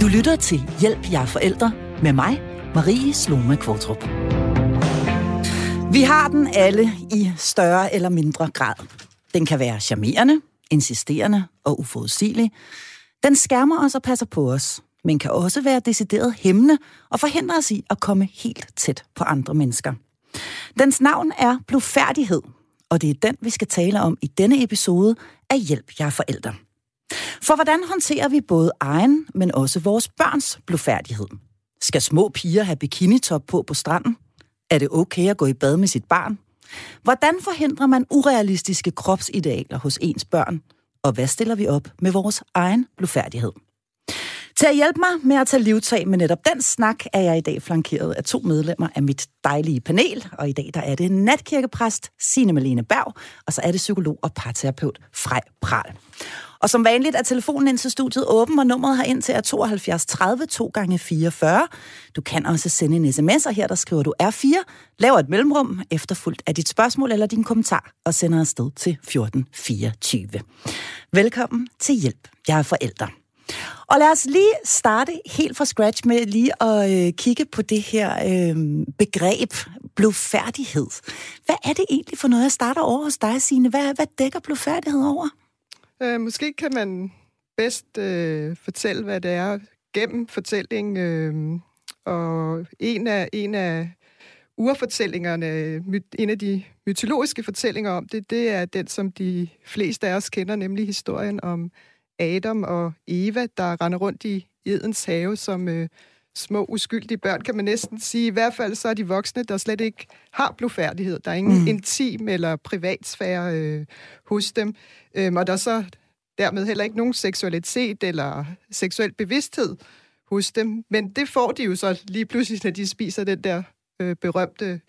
Du lytter til Hjælp jer forældre med mig, Marie Sloma Kvartrup. Vi har den alle i større eller mindre grad. Den kan være charmerende, insisterende og uforudsigelig. Den skærmer os og passer på os, men kan også være decideret hæmmende og forhindre os i at komme helt tæt på andre mennesker. Dens navn er blufærdighed, og det er den, vi skal tale om i denne episode af Hjælp jer forældre. For hvordan håndterer vi både egen, men også vores børns blufærdighed? Skal små piger have bikinitop på på stranden? Er det okay at gå i bad med sit barn? Hvordan forhindrer man urealistiske kropsidealer hos ens børn? Og hvad stiller vi op med vores egen blufærdighed? Til at hjælpe mig med at tage livtag med netop den snak, er jeg i dag flankeret af to medlemmer af mit dejlige panel. Og i dag der er det natkirkepræst Signe Malene Berg, og så er det psykolog og parterapeut Frej Pral. Og som vanligt er telefonen ind til studiet åben, og nummeret her ind til er 72 30 2 gange 44. Du kan også sende en sms, og her der skriver du R4, laver et mellemrum efterfulgt af dit spørgsmål eller din kommentar, og sender afsted til 1424. Velkommen til Hjælp. Jeg er forældre. Og lad os lige starte helt fra scratch med lige at øh, kigge på det her øh, begreb, blufærdighed. Hvad er det egentlig for noget, jeg starter over hos dig, Signe? Hvad, hvad dækker blufærdighed over? Øh, måske kan man bedst øh, fortælle, hvad det er gennem fortælling. Øh, og en af, en af urfortællingerne, en af de mytologiske fortællinger om det, det er den, som de fleste af os kender, nemlig historien om Adam og Eva, der render rundt i Edens have som øh, små uskyldige børn, kan man næsten sige. I hvert fald så er de voksne, der slet ikke har blufærdighed. Der er ingen mm. intim eller privatsfære øh, hos dem. Øhm, og der er så dermed heller ikke nogen seksualitet eller seksuel bevidsthed hos dem. Men det får de jo så lige pludselig, når de spiser den der øh, berømte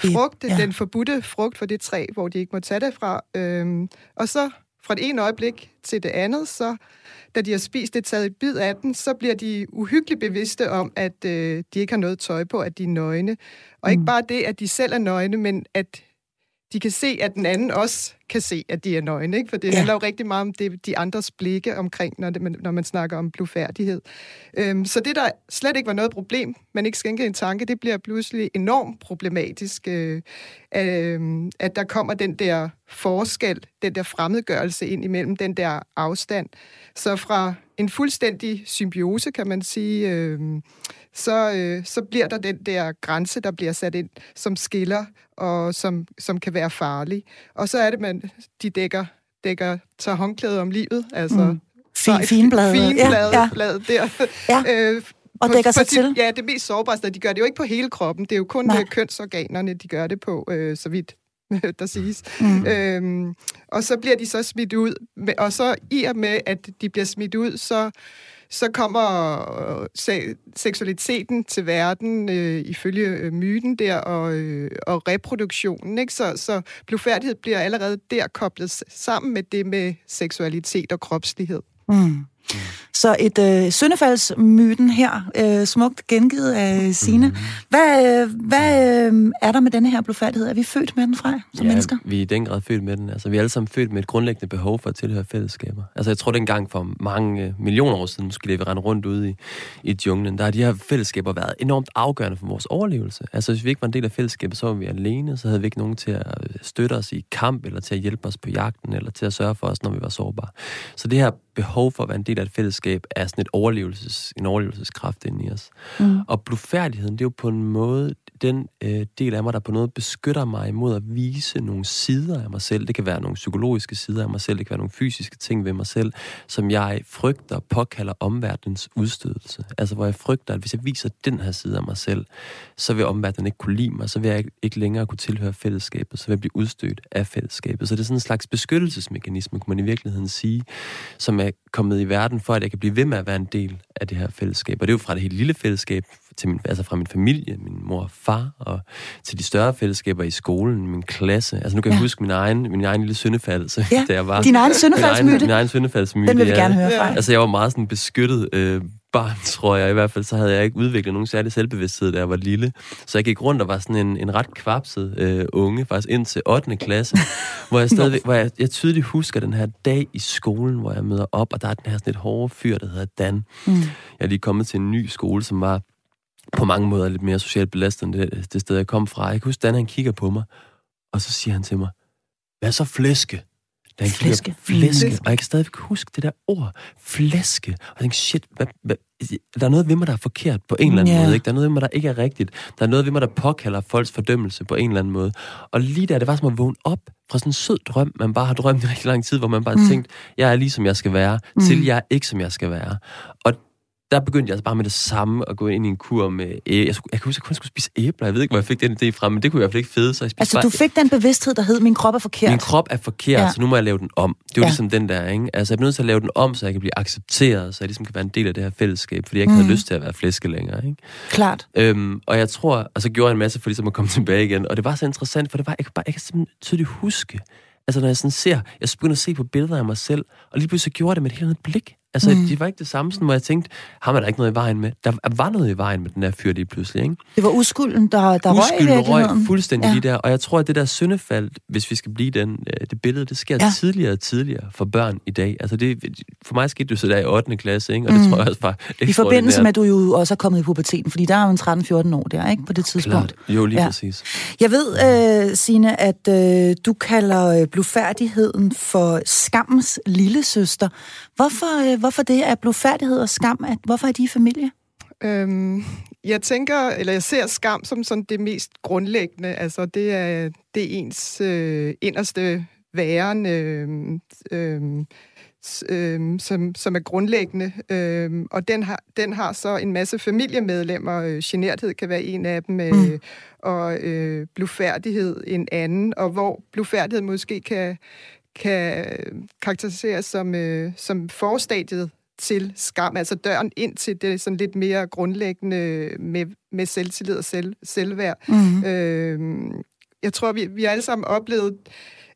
frugt, ja. den forbudte frugt for det træ, hvor de ikke må tage det fra. Øhm, og så fra det ene øjeblik til det andet, så da de har spist det, taget et bid af den, så bliver de uhyggeligt bevidste om, at øh, de ikke har noget tøj på, at de er nøgne. Og mm. ikke bare det, at de selv er nøgne, men at de kan se, at den anden også kan se, at de er nøgne. Ikke? For det ja. handler jo rigtig meget om det, de andres blikke omkring, når, det, når man snakker om blufærdighed. Øhm, så det, der slet ikke var noget problem, man ikke skænkede en tanke, det bliver pludselig enormt problematisk, øh, øh, at der kommer den der forskel, den der fremmedgørelse ind imellem, den der afstand. Så fra en fuldstændig symbiose, kan man sige, øh, så, øh, så bliver der den der grænse, der bliver sat ind, som skiller, og som, som kan være farlig. Og så er det, man de dækker, dækker tager håndklædet om livet, altså mm. Fin, finbladet. Finbladet ja, ja. der. Ja. Øh, og dækker sig til. Ja, det mest sårbare de gør det jo ikke på hele kroppen. Det er jo kun Nej. kønsorganerne, de gør det på, øh, så vidt der siges. Mm. Øhm, og så bliver de så smidt ud. Og så i og med, at de bliver smidt ud, så så kommer øh, se- seksualiteten til verden øh, ifølge øh, myten der, og, øh, og reproduktionen. Ikke? Så, så blufærdighed bliver allerede der koblet sammen med det med seksualitet og kropslighed. Mm. Så et øh, syndefaldsmyten her, øh, smukt gengivet af Sine. Mm. Hvad, øh, hvad øh, er der med denne her blufærdighed? Er vi født med den fra som ja, mennesker? vi er i den grad født med den. Altså, vi er alle sammen født med et grundlæggende behov for at tilhøre fællesskaber. Altså, jeg tror, dengang for mange øh, millioner år siden, måske vi rende rundt ude i, i junglen, der har de her fællesskaber været enormt afgørende for vores overlevelse. Altså, hvis vi ikke var en del af fællesskabet, så var vi alene, så havde vi ikke nogen til at støtte os i kamp, eller til at hjælpe os på jagten, eller til at sørge for os, når vi var sårbare. Så det her behov for at være en del af et fællesskab er sådan et overlevelses, en overlevelseskraft inde i os. Mm. Og blufærdigheden, det er jo på en måde den øh, del af mig, der på noget beskytter mig imod at vise nogle sider af mig selv. Det kan være nogle psykologiske sider af mig selv, det kan være nogle fysiske ting ved mig selv, som jeg frygter påkalder omverdenens udstødelse. Altså hvor jeg frygter, at hvis jeg viser den her side af mig selv, så vil omverdenen ikke kunne lide mig, så vil jeg ikke længere kunne tilhøre fællesskabet, så vil jeg blive udstødt af fællesskabet. Så det er sådan en slags beskyttelsesmekanisme, kunne man i virkeligheden sige, som er kommet i verden for, at jeg kan blive ved med at være en del af det her fællesskab. Og det er jo fra det helt lille fællesskab, til min, altså fra min familie, min mor og far, og til de større fællesskaber i skolen, min klasse. Altså nu kan ja. jeg huske min egen, min egen lille syndefald, ja. da jeg var... Din egen syndefaldsmyte? Min egen, min egen syndefaldsmyte, Den vil vi ja. gerne høre fra. Altså jeg var meget sådan beskyttet øh, barn, tror jeg i hvert fald, så havde jeg ikke udviklet nogen særlig selvbevidsthed, da jeg var lille. Så jeg gik rundt og var sådan en, en ret kvapset øh, unge, faktisk ind til 8. klasse, hvor jeg stadig, hvor jeg, jeg tydeligt husker den her dag i skolen, hvor jeg møder op, og der er den her sådan et hårde fyr, der hedder Dan. Mm. Jeg er lige kommet til en ny skole, som var på mange måder lidt mere socialt belastet end det, det sted, jeg kom fra. Jeg kan huske, Dan han kigger på mig, og så siger han til mig, hvad så flæske? Da han flæske. flæske. Mm. Og jeg kan stadig huske det der ord, flæske. Og jeg tænkte, shit, hvad, hvad, der er noget ved mig, der er forkert på en eller anden yeah. måde. Ikke? Der er noget ved mig, der ikke er rigtigt. Der er noget ved mig, der påkalder folks fordømmelse på en eller anden måde. Og lige der, det var som at vågne op fra sådan en sød drøm, man bare har drømt i rigtig lang tid, hvor man bare mm. tænkt, jeg er lige som jeg skal være, mm. til jeg er ikke som jeg skal være. Og der begyndte jeg altså bare med det samme at gå ind i en kur med æ- jeg, skulle, jeg kan huske, at jeg kun skulle spise æbler. Jeg ved ikke, hvor jeg fik den idé fra, men det kunne jeg i hvert fald ikke fede, så jeg Altså, du fik den bevidsthed, der hed, min krop er forkert. Min krop er forkert, ja. så nu må jeg lave den om. Det er jo ja. ligesom den der, ikke? Altså, jeg er nødt til at lave den om, så jeg kan blive accepteret, så jeg ligesom kan være en del af det her fællesskab, fordi jeg ikke mm. havde lyst til at være flæske længere, ikke? Klart. Øhm, og jeg tror, og så gjorde jeg en masse for ligesom at komme tilbage igen, og det var så interessant, for det var, jeg kan bare, jeg kan simpelthen tydeligt huske, altså når jeg sådan ser, jeg begynder at se på billeder af mig selv, og lige pludselig gjorde det med et helt andet blik. Altså, mm. det var ikke det samme, sådan, hvor jeg tænkte, har man der ikke noget i vejen med? Der var noget i vejen med den der fyr lige pludselig, ikke? Det var uskylden, der, der Uskylden røg i røg fuldstændig ja. lige der. Og jeg tror, at det der syndefald, hvis vi skal blive den, øh, det billede, det sker ja. tidligere og tidligere for børn i dag. Altså, det, for mig skete det så der i 8. klasse, ikke? Og det mm. tror jeg også var I forbindelse med, at du jo også er kommet i puberteten, fordi der er jo en 13-14 år der, ikke? På det tidspunkt. Klart. Jo, lige ja. præcis. Jeg ved, uh, Signe, at uh, du kalder uh, blufærdigheden for skammens lille søster. Hvorfor, uh, hvorfor det er blufærdighed og skam, at, hvorfor er de i familie? Øhm, jeg tænker, eller jeg ser skam som sådan det mest grundlæggende. Altså, det er, det er ens øh, inderste væren, øh, øh, øh, som, som er grundlæggende. Øh, og den har, den har så en masse familiemedlemmer. Øh, generthed kan være en af dem, øh, mm. og øh, blufærdighed en anden. Og hvor blufærdighed måske kan, kan karakteriseres som, øh, som forstadiet til skam, altså døren ind til det sådan lidt mere grundlæggende med, med selvtillid og selv, selvværd. Mm-hmm. Øh, jeg tror, vi, vi alle sammen oplevet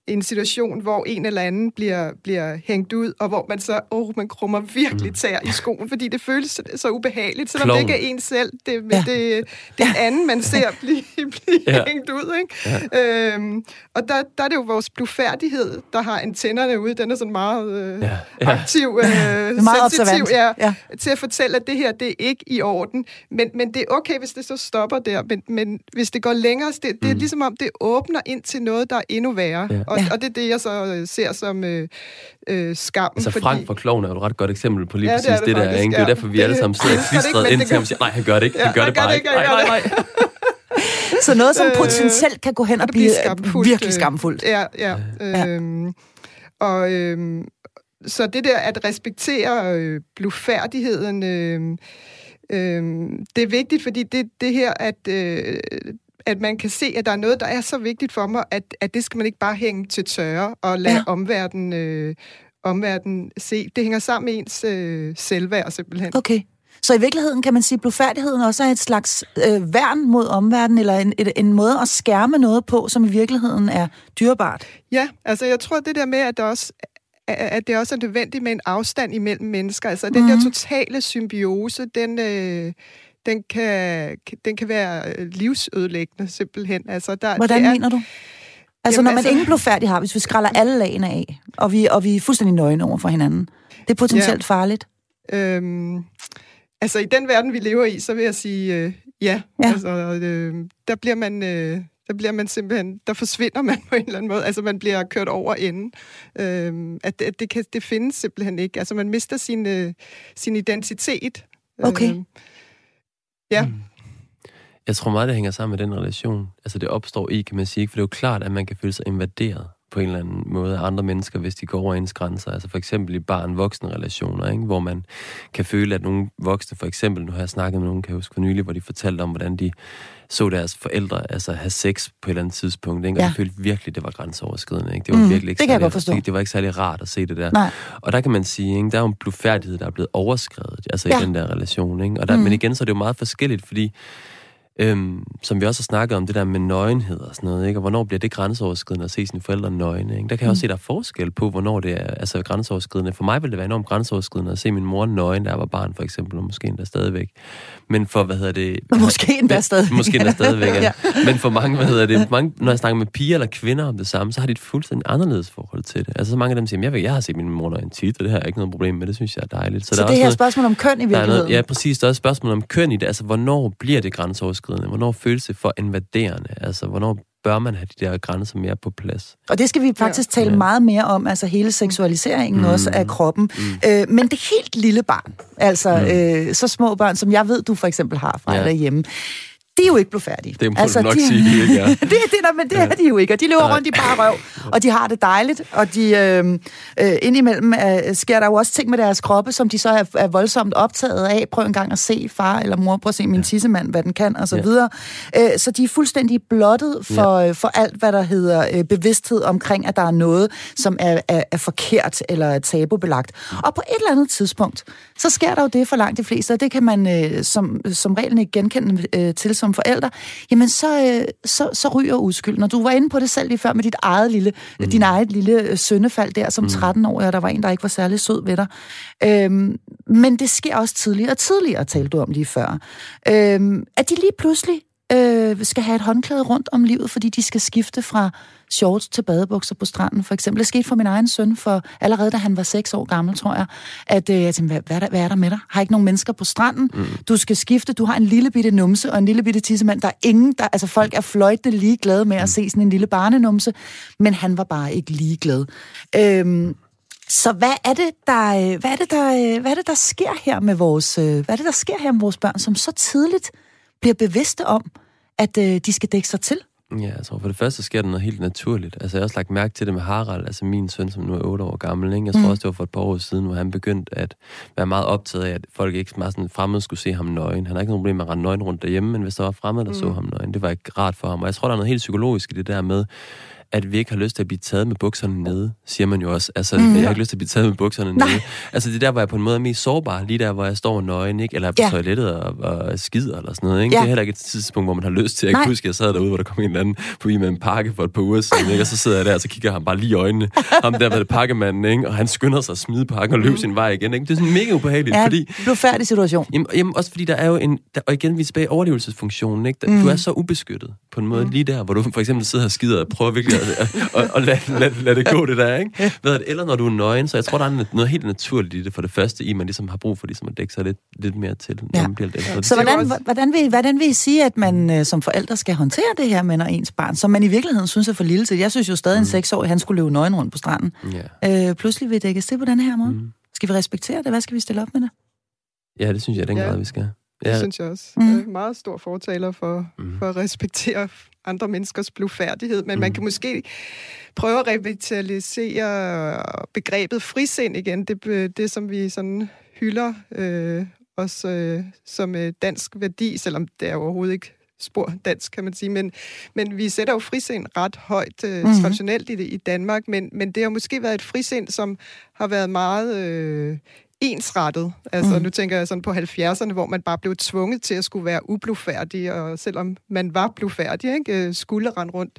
en situation, hvor en eller anden bliver, bliver hængt ud, og hvor man så, åh, man krummer virkelig mm. tær i skoen, fordi det føles så ubehageligt, selvom Kloven. det ikke er en selv, det, ja. det, det er anden, man ser blive, blive ja. hængt ud. Ikke? Ja. Øhm, og der, der er det jo vores blufærdighed, der har antennerne ude, den er sådan meget øh, ja. Ja. aktiv, øh, meget sensitiv, ja, ja. til at fortælle, at det her, det er ikke i orden. Men, men det er okay, hvis det så stopper der, men, men hvis det går længere, det, det er mm. ligesom om, det åbner ind til noget, der er endnu værre. Ja. Og og, ja. og det er det, jeg så øh, ser som øh, øh, skam. Altså fordi... Frank fra Kloven er jo et ret godt eksempel på lige ja, præcis det, det, det der. Ikke? Det er derfor, vi det, alle sammen sidder klistret ind til ham og siger, nej, han gør det ikke. Han gør det bare ikke. Nej, nej, nej. Så noget, som øh, potentielt kan gå hen og blive skamfuldt, virkelig skamfuldt. Ja, ja. ja. Øhm, og øhm, så det der at respektere øh, blufærdigheden, øh, øh, det er vigtigt, fordi det, det her, at øh, at man kan se, at der er noget, der er så vigtigt for mig, at, at det skal man ikke bare hænge til tørre og lade ja. omverdenen, øh, omverdenen se. Det hænger sammen med ens øh, selvværd simpelthen. Okay. Så i virkeligheden kan man sige, at blufærdigheden også er et slags øh, værn mod omverdenen, eller en, et, en måde at skærme noget på, som i virkeligheden er dyrbart. Ja, altså jeg tror det der med, at der også at det også er nødvendigt med en afstand imellem mennesker. Altså den mm. der mhm. totale symbiose, den, øh, den kan, den kan være øh, livsødelæggende simpelthen. Altså, der, Hvordan er, mener du? Altså, jamen, når man altså, ingen blodfærdig har, hvis vi skræller alle lagene af, og vi, og vi er fuldstændig nøgne over for hinanden, det er potentielt ja. farligt. Øhm, altså, i den verden, vi lever i, så vil jeg sige øh, ja. ja. Altså, øh, der bliver man... Øh, der bliver man simpelthen, der forsvinder man på en eller anden måde. Altså, man bliver kørt over enden. Øhm, at, at det, kan, det findes simpelthen ikke. Altså, man mister sin, øh, sin identitet. Okay. Øhm, Ja. Mm. Jeg tror meget, det hænger sammen med den relation. Altså det opstår i, kan man sige. For det er jo klart, at man kan føle sig invaderet på en eller anden måde af andre mennesker, hvis de går over ens grænser. Altså for eksempel i barn-voksen relationer, ikke? hvor man kan føle, at nogle voksne, for eksempel, nu har jeg snakket med nogen, kan jeg huske for nylig, hvor de fortalte om, hvordan de så deres forældre altså have sex på et eller andet tidspunkt, ikke? og ja. de følte virkelig, det var grænseoverskridende. Ikke? Det var mm, virkelig ikke det kan særlig, jeg Det var ikke særlig rart at se det der. Nej. Og der kan man sige, ikke? der er jo en blufærdighed, der er blevet overskrevet altså ja. i den der relation. Ikke? Og der, mm. Men igen, så er det jo meget forskelligt, fordi Øhm, som vi også har snakket om, det der med nøgenhed og sådan noget, ikke? og hvornår bliver det grænseoverskridende at se sine forældre nøgne. Ikke? Der kan jeg også mm. se, der er forskel på, hvornår det er altså, grænseoverskridende. For mig ville det være enormt grænseoverskridende at se min mor nøgen, da jeg var barn, for eksempel, og måske endda stadigvæk. Men for, hvad hedder det... Måske endda stadigvæk. Måske endda stadigvæk, ja. Men for mange, hvad hedder det, mange, når jeg snakker med piger eller kvinder om det samme, så har de et fuldstændig anderledes forhold til det. Altså, så mange af dem siger, jeg, ved, jeg har set min mor nøgen tit, og det har jeg ikke noget problem med, det synes jeg er dejligt. Så, så der det er her noget, spørgsmål om køn i virkeligheden? Noget, ja, præcis. Der er et spørgsmål om køn i det. Altså, hvornår bliver det grænseoverskridende? Hvornår føles det for invaderende? Altså, hvornår bør man have de der grænser mere på plads. Og det skal vi faktisk ja. tale ja. meget mere om, altså hele seksualiseringen mm. også af kroppen. Mm. Øh, men det helt lille barn, altså mm. øh, så små børn, som jeg ved, du for eksempel har fra ja. derhjemme, de er jo ikke blufærdige. Det må altså, du nok de, sige, de ikke er. det, det, der, men det ja. er de jo ikke, og de løber rundt i bare røv, og de har det dejligt, og de øh, øh, indimellem øh, sker der jo også ting med deres kroppe, som de så er, er voldsomt optaget af. Prøv en gang at se far eller mor, prøv at se min ja. tissemand, hvad den kan, og så ja. videre. Øh, så de er fuldstændig blottet for, ja. for alt, hvad der hedder øh, bevidsthed omkring, at der er noget, som er, er, er forkert eller er tabubelagt. Og på et eller andet tidspunkt, så sker der jo det for langt de fleste, og det kan man øh, som, som regel ikke genkende øh, til som forældre, jamen så, øh, så, så ryger uskylden. Og du var inde på det selv lige før med dit eget lille, mm. din eget lille øh, søndefald der som 13-årig, og der var en, der ikke var særlig sød ved dig. Øhm, men det sker også tidligere, og tidligere talte du om lige før. Øhm, at de lige pludselig øh, skal have et håndklæde rundt om livet, fordi de skal skifte fra shorts til badebukser på stranden, for eksempel. Det skete for min egen søn, for allerede da han var 6 år gammel, tror jeg, at øh, jeg tænkte, hvad, hvad, er der, hvad er der med dig? Har ikke nogen mennesker på stranden? Mm. Du skal skifte, du har en lille bitte numse og en lille bitte tissemand. Der er ingen, der, altså folk er fløjtende ligeglade med at mm. se sådan en lille barnenumse, men han var bare ikke ligeglad. Øhm, så hvad er det, der, øh, hvad er det, der, øh, hvad er det, der sker her med vores, øh, hvad er det, der sker her med vores børn, som så tidligt bliver bevidste om, at øh, de skal dække sig til? Ja, tror for det første sker der noget helt naturligt. Altså, jeg har også lagt mærke til det med Harald, altså min søn, som nu er 8 år gammel. Ikke? Jeg tror mm. også, det var for et par år siden, hvor han begyndte at være meget optaget af, at folk ikke meget sådan fremmede skulle se ham nøgen. Han har ikke nogen problem med at rende nøgen rundt derhjemme, men hvis der var fremmede, der mm. så ham nøgen, det var ikke rart for ham. Og jeg tror, der er noget helt psykologisk i det der med, at vi ikke har lyst til at blive taget med bukserne nede, siger man jo også. Altså, mm. jeg har ikke lyst til at blive taget med bukserne Nej. nede. Altså, det der, hvor jeg på en måde er mest sårbar, lige der, hvor jeg står nøgen, ikke? eller på ja. toilettet og, og skider eller sådan noget. Ikke? Ja. Det er heller ikke et tidspunkt, hvor man har lyst til. Jeg kan huske, jeg sad derude, hvor der kom en eller anden forbi med en pakke for et par uger siden, ikke? og så sidder jeg der, og så kigger han bare lige i øjnene. Ham der var det pakkemanden, ikke? og han skynder sig at smide pakken og løbe mm. sin vej igen. Ikke? Det er sådan mega ubehageligt. Ja, fordi, du er færdig situation. Jamen, jamen, også fordi der er jo en, der, og igen, vi er tilbage i overlevelsesfunktionen. Ikke? mm. Du er så ubeskyttet på en måde mm. lige der, hvor du for eksempel sidder og skider og prøver virkelig at, at lad, lad, lad det gå, det der, ikke? Ved det, eller når du er nøgen, så jeg tror, der er noget helt naturligt i det for det første, i man ligesom har brug for ligesom at dække sig lidt, lidt mere til, når ja. man bliver det. Så hvordan, hvordan, vil, hvordan vil I sige, at man øh, som forældre skal håndtere det her med når ens barn, som man i virkeligheden synes er for lille til? Jeg synes jo stadig, mm. en seksårig, han skulle løbe nøgen rundt på stranden. Ja. Øh, pludselig vil dækkes det på den her måde. Mm. Skal vi respektere det? Hvad skal vi stille op med det? Ja, det synes jeg, den ja. grad, vi skal. Ja. Det synes jeg også. Mm. Jeg er meget stor fortaler for, mm. for at respektere andre menneskers blufærdighed, men mm. man kan måske prøve at revitalisere begrebet frisind igen. Det, det som vi sådan hylder øh, også øh, som øh, dansk værdi, selvom det er overhovedet ikke spor dansk, kan man sige. Men, men vi sætter jo frisind ret højt øh, mm-hmm. traditionelt i, det, i Danmark, men, men det har måske været et frisind, som har været meget øh, ensrettet. Altså, mm. nu tænker jeg sådan på 70'erne, hvor man bare blev tvunget til at skulle være ublufærdig, og selvom man var blufærdig, ikke, øh, skulle rende rundt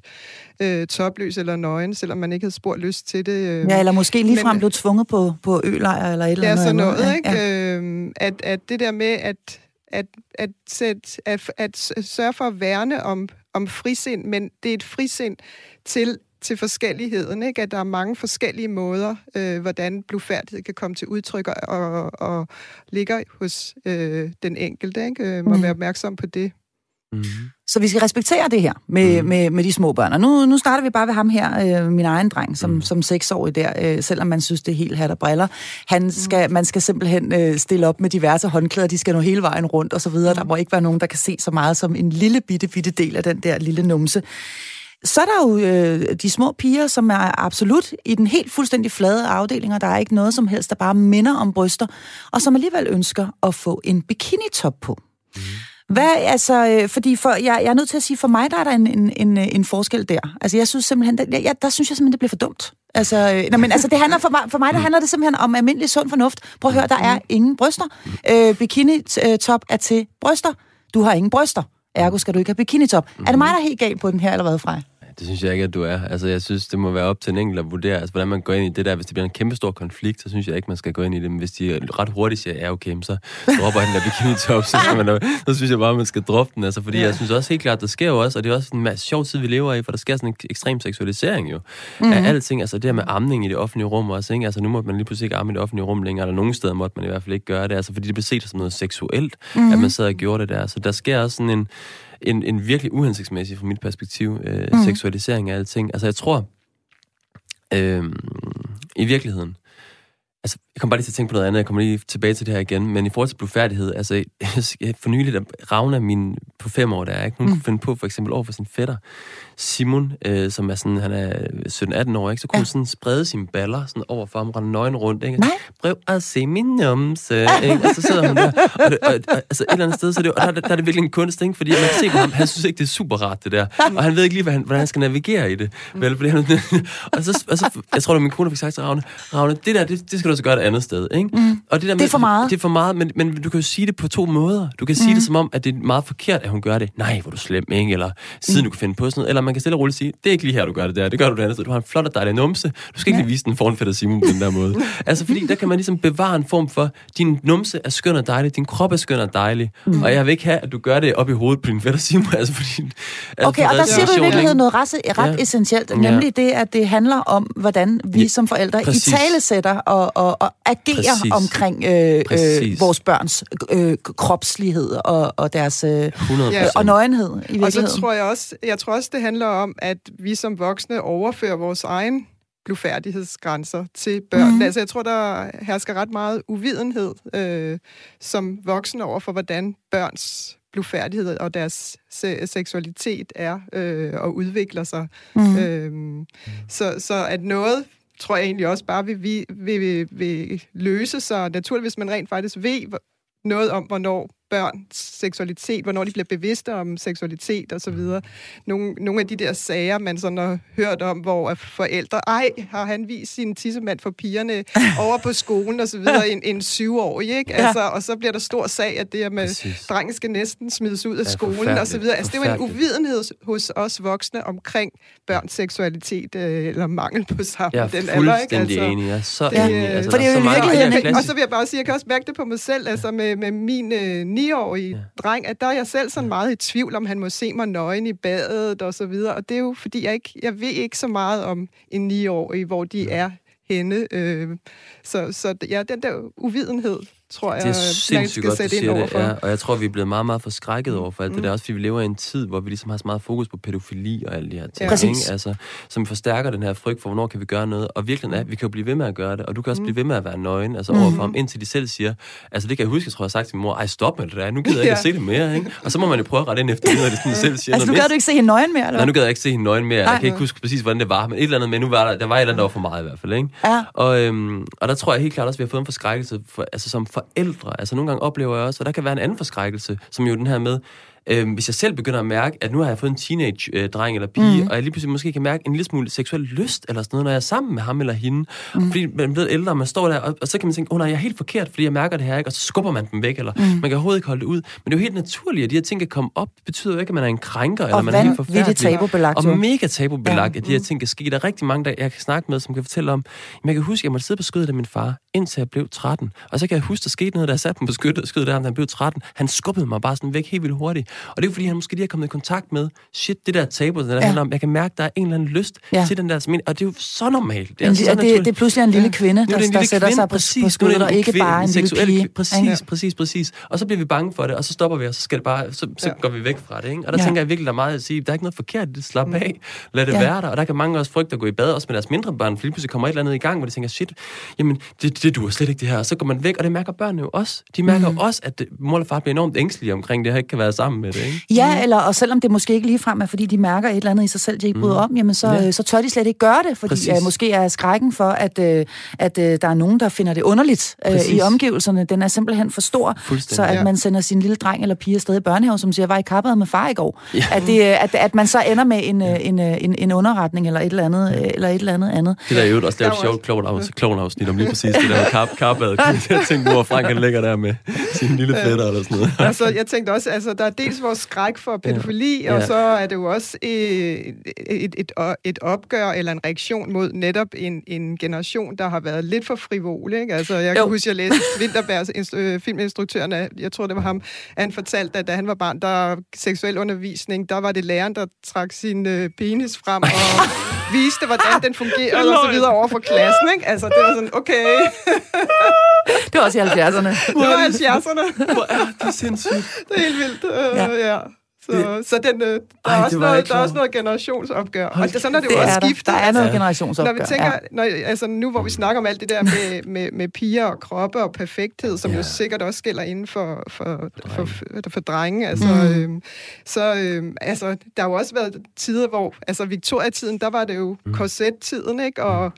øh, topløs eller nøgen, selvom man ikke havde spurgt lyst til det. Øh. Ja, eller måske ligefrem blev tvunget på, på ølejr eller et eller andet. Ja, sådan noget, noget ikke? Ja. Øh, at, at det der med at, at, at, sæt, at, at sørge for at værne om, om frisind, men det er et frisind til til forskelligheden, ikke? at der er mange forskellige måder, øh, hvordan blufærdighed kan komme til udtryk og, og, og ligger hos øh, den enkelte. Ikke? Øh, må mm. være opmærksom på det. Mm. Så vi skal respektere det her med, mm. med, med de små børn. Og nu, nu starter vi bare ved ham her, øh, min egen dreng, som, mm. som seksårig der, øh, selvom man synes, det er helt hat og briller. Han mm. skal, mm. Man skal simpelthen øh, stille op med diverse håndklæder, de skal nå hele vejen rundt og så videre. Mm. Der må ikke være nogen, der kan se så meget som en lille bitte, bitte del af den der lille numse. Så er der jo øh, de små piger, som er absolut i den helt fuldstændig flade afdeling, og der er ikke noget som helst, der bare minder om bryster, og som alligevel ønsker at få en bikini-top på. Mm. Hvad, altså, øh, fordi for, jeg, jeg er nødt til at sige, for mig der er der en, en, en, en forskel der. Altså, jeg synes simpelthen, der, jeg, der synes jeg simpelthen, det bliver for dumt. Altså, øh, nej, men altså, det handler for mig, for mig der handler det simpelthen om almindelig sund fornuft. Prøv at høre, der er ingen bryster. Øh, Bikini-top er til bryster. Du har ingen bryster ergo skal du ikke have bikinitop. Mm. Er det mig, der er helt galt på den her, eller hvad, Frej? Det synes jeg ikke, at du er. Altså, jeg synes, det må være op til en enkelt at vurdere, altså, hvordan man går ind i det der. Hvis det bliver en kæmpe stor konflikt, så synes jeg ikke, man skal gå ind i det. Men hvis de ret hurtigt siger, ja, okay, så dropper den der bikini top, så, skal man, så synes jeg bare, man skal droppe den. Altså, fordi ja. jeg synes også helt klart, der sker jo også, og det er også en masse sjov tid, vi lever i, for der sker sådan en ekstrem seksualisering jo. Mm-hmm. Af alting, altså det her med amning i det offentlige rum også, ikke? Altså nu må man lige pludselig ikke amme i det offentlige rum længere, eller nogle steder måtte man i hvert fald ikke gøre det, altså fordi det bliver set som noget seksuelt, mm-hmm. at man sidder og gjorde det der. Så der sker også sådan en, en, en virkelig uhensigtsmæssig, fra mit perspektiv, øh, mm. seksualisering af alting. Altså, jeg tror, øh, i virkeligheden, altså, jeg kommer bare lige til at tænke på noget andet, jeg kommer lige tilbage til det her igen, men i forhold til blodfærdighed, altså, jeg, for nylig, der Ravna, min på fem år, der er, ikke? hun mm. kunne finde på, for eksempel over for sin fætter, Simon, øh, som er sådan, han er 17-18 år, ikke? så kunne ja. hun sådan sprede sine baller sådan over for ham, rende nøgen rundt, ikke? Nej. Prøv at se min numse, ikke? Og så sidder hun der, og, det, og, og, altså et eller andet sted, så det, og der, der, er det virkelig en kunst, ikke? Fordi man kan se på ham, han synes ikke, det er super rart, det der. Og han ved ikke lige, hvordan han, hvordan han skal navigere i det. Vel, fordi han, og så, og så, jeg tror, at min kone fik sagt til Ravne, Ravne, det der, det, det skal du så gøre et andet sted, ikke? Mm. Og det, der med, det er for meget. Det er for meget, men, men du kan jo sige det på to måder. Du kan sige mm. det som om, at det er meget forkert, at hun gør det. Nej, hvor du slem, ikke? Eller siden mm. du kan finde på sådan noget. Eller man kan stille og roligt sige, det er ikke lige her, du gør det der. Det gør du det andet sted. Du har en flot og dejlig numse. Du skal ikke ja. lige vise den foran fætter Simon på den der måde. altså, fordi der kan man ligesom bevare en form for, din numse er skøn og dejlig, din krop er skøn og dejlig. Mm. Og jeg vil ikke have, at du gør det op i hovedet på din fætter Simon. Altså, fordi, altså, okay, og der siger du i virkeligheden noget ret, ret ja. essentielt, nemlig ja. det, at det handler om, hvordan vi ja, som forældre præcis. i tale sætter og, og, og agerer præcis. omkring øh, øh, vores børns øh, kropslighed og, og deres øh, og nøgenhed i virkeligheden. Og så tror jeg også, jeg tror også, det handler om, at vi som voksne overfører vores egen blufærdighedsgrænser til børn. Mm. Altså, jeg tror, der hersker ret meget uvidenhed øh, som voksne over for, hvordan børns blufærdighed og deres se- seksualitet er øh, og udvikler sig. Mm. Øh, så, så at noget tror jeg egentlig også bare vil, vil, vil, vil løse sig naturligt, hvis man rent faktisk ved noget om, hvornår børns seksualitet, hvornår de bliver bevidste om seksualitet og så videre. Nogle, nogle af de der sager, man sådan har hørt om, hvor forældre, ej, har han vist sin tissemand for pigerne over på skolen og så videre, en, en syvårig, ikke? Altså, og så bliver der stor sag, at det er med, Præcis. drengen skal næsten smides ud af ja, skolen og så videre. Altså, det er jo en uvidenhed hos os voksne omkring børns seksualitet, øh, eller mangel på samme jeg den alder, ikke? Altså, enig, jeg er så det, enig. Altså, for det er jo virkelig... Og så vil jeg bare sige, jeg kan også mærke det på mig selv, altså med, med min øh, niårige ja. dreng, at der er jeg selv sådan meget i tvivl, om han må se mig nøgen i badet og så videre. Og det er jo, fordi jeg ikke, jeg ved ikke så meget om en niårig, hvor de ja. er henne. Øh, så, så ja, den der uvidenhed tror jeg, det er sindssygt godt, du siger det. Ja, og jeg tror, vi er blevet meget, meget forskrækket over for alt mm. det der. Også fordi vi lever i en tid, hvor vi ligesom har så meget fokus på pædofili og alle de her ting. Ja. Ikke? Altså, som forstærker den her frygt for, hvornår kan vi gøre noget. Og virkelig er, vi kan jo blive ved med at gøre det. Og du kan også mm. blive ved med at være nøgen altså mm. overfor ham, indtil de selv siger, altså det kan jeg huske, jeg tror, jeg har sagt til min mor, ej stop med det der, nu gider jeg ikke ja. at se det mere. Ikke? Og så må man jo prøve at rette ind efter det, når det sådan selv siger Altså nu gad du ikke se hende nøgen mere, eller? Nej, nu gad jeg ikke se hende nøgen mere. Nej, jeg kan ikke huske præcis, hvordan det var, men et eller andet, men nu var der, der var et eller andet, der var for meget i hvert fald. Ikke? Ja. Og, øhm, og der tror jeg helt klart også, at vi har fået en forskrækkelse for, altså, som forældre. Altså nogle gange oplever jeg også, at der kan være en anden forskrækkelse, som jo den her med, øh, hvis jeg selv begynder at mærke, at nu har jeg fået en teenage-dreng eller pige, mm. og jeg lige pludselig måske kan mærke en lille smule seksuel lyst eller sådan noget, når jeg er sammen med ham eller hende. Mm. Fordi man bliver ældre, og man står der, og, og så kan man tænke, åh oh, nej, jeg er helt forkert, fordi jeg mærker det her, ikke? og så skubber man dem væk, eller mm. man kan overhovedet ikke holde det ud. Men det er jo helt naturligt, at de her ting kan komme op. Det betyder jo ikke, at man er en krænker, og eller man er helt forfærdelig. Og tabubelagt. Og mega tabubelagt, ja. at de her ting kan ske. Der er rigtig mange, der jeg kan snakke med, som kan fortælle om, men jeg kan huske, at jeg måtte sidde på skødet af min far, indtil jeg blev 13. Og så kan jeg huske, der skete noget, jeg satte mig på skødet, der, da han blev 13. Han skubbede mig bare sådan væk helt vildt hurtigt. Og det er jo fordi, han måske lige er kommet i kontakt med, shit, det der tabu, det der ja. handler om, jeg kan mærke, der er en eller anden lyst ja. til den der smin, og det er jo så normalt. Det er, en, så det, det, det er pludselig en lille kvinde, der, der sætter kvinde, sig præcis, på skødet, og ikke kvinde, bare en lille pige. Præcis, ja. præcis, præcis. Og så bliver vi bange for det, og så stopper vi, og så, skal det bare, så, så ja. går vi væk fra det. Ikke? Og der ja. tænker jeg virkelig, der er meget at sige, der er ikke noget forkert, det slap af, lad det ja. være der. Og der kan mange også frygte at gå i bad, også med deres mindre børn, for lige pludselig kommer et eller andet i gang, hvor de tænker, shit, jamen, det, det duer slet ikke det her. Og så går man væk, og det mærker børnene jo også. De mærker mm. også, at mor og far bliver enormt ængstelige omkring det her, ikke kan være sammen med det. Ikke? Ja, eller og selvom det måske ikke lige frem er, fordi de mærker et eller andet i sig selv, de ikke bryder mm. om, jamen så, ja. så tør de slet ikke gøre det, fordi uh, måske er skrækken for, at, uh, at uh, der er nogen, der finder det underligt uh, i omgivelserne, den er simpelthen for stor, så at ja. man sender sin lille dreng eller pige afsted i børnehave, som siger, jeg var i kappet med far i går, ja. at, det, at, at man så ender med en, ja. en, en, en underretning eller et eller andet, ja. eller et eller andet andet. Det der er jo også, det er jo sjovt klovn-afsnit om lige præcis det der kap, kappet. Jeg tænkte, hvor Frank han ligger der med sin lille fætter eller sådan noget. altså, jeg tænkte også, altså, der er dels dels vores skræk for pædofili, ja. og så er det jo også et, et, et, et opgør eller en reaktion mod netop en, en generation, der har været lidt for frivol. Ikke? Altså, jeg kan jo. huske, jeg læste Vinterbergs øh, filminstruktøren, jeg tror, det var ham, han fortalte, at da han var barn, der seksuel undervisning, der var det læreren, der trak sin øh, penis frem og viste, hvordan den fungerede og så videre over for klassen. Ikke? Altså, det var sådan, okay. det var også i 70'erne. Det var i 70'erne. Hvor er det sindssygt. Det er helt vildt. Uh, ja. ja. Så, så den, øh, der, Ej, er også noget, der er også noget generationsopgør. Og det, sådan er det, det jo også skiftet. Der, der er noget altså, generationsopgør. Når vi tænker, ja. når, altså nu hvor vi snakker om alt det der med, med, med piger og kroppe og perfekthed, som ja. jo sikkert også gælder inden for, for, for, for, for drenge, altså, mm. øhm, så øhm, altså, der har jo også været tider, hvor, altså Victoria-tiden, der var det jo mm. korset-tiden, ikke? Og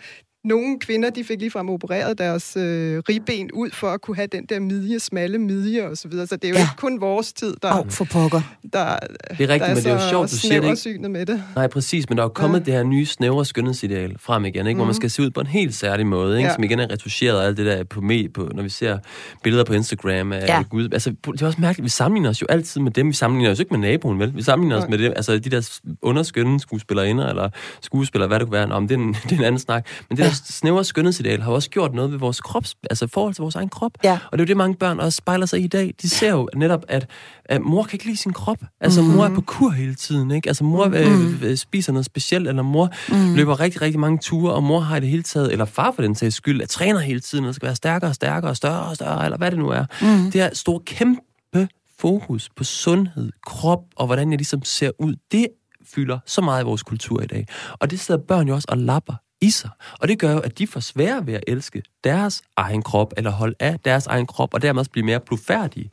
nogle kvinder, de fik ligefrem opereret deres øh, ribben ud for at kunne have den der midje, smalle midje og så videre. Så det er jo ja. ikke kun vores tid, der, oh, for pokker. der, det er rigtigt, der er men det er jo sjovt, du siger det ikke. med det. Nej, præcis, men der er kommet ja. det her nye snævre skønhedsideal frem igen, ikke? Mm. hvor man mhm. skal se ud på en helt særlig måde, ikke? Ja. som igen er retuscheret og alt det der på, me, på, når vi ser billeder på Instagram af ja. Gud. Altså, det er også mærkeligt, vi sammenligner os jo altid med dem, vi sammenligner os ikke med naboen, vel? Vi sammenligner ja. os med dem, altså de der underskønne skuespillerinder, eller skuespillere, hvad det kunne være, om det er en, det er en anden snak. Men det ja. der snævre skønhedsideal har også gjort noget ved vores krops, altså forhold til vores egen krop. Ja. Og det er jo det, mange børn også spejler sig i i dag. De ser jo netop, at, at mor kan ikke lide sin krop. Altså, mm-hmm. mor er på kur hele tiden, ikke? Altså, mor mm-hmm. øh, spiser noget specielt, eller mor mm-hmm. løber rigtig, rigtig mange ture, og mor har i det hele taget, eller far for den sags skyld, at træner hele tiden, og skal være stærkere og stærkere og større og større, eller hvad det nu er. Mm-hmm. Det er stor kæmpe fokus på sundhed, krop, og hvordan jeg ligesom ser ud. Det fylder så meget i vores kultur i dag. Og det sidder børn jo også og lapper i sig. Og det gør jo, at de får sværere ved at elske deres egen krop, eller holde af deres egen krop, og dermed også blive mere blufærdige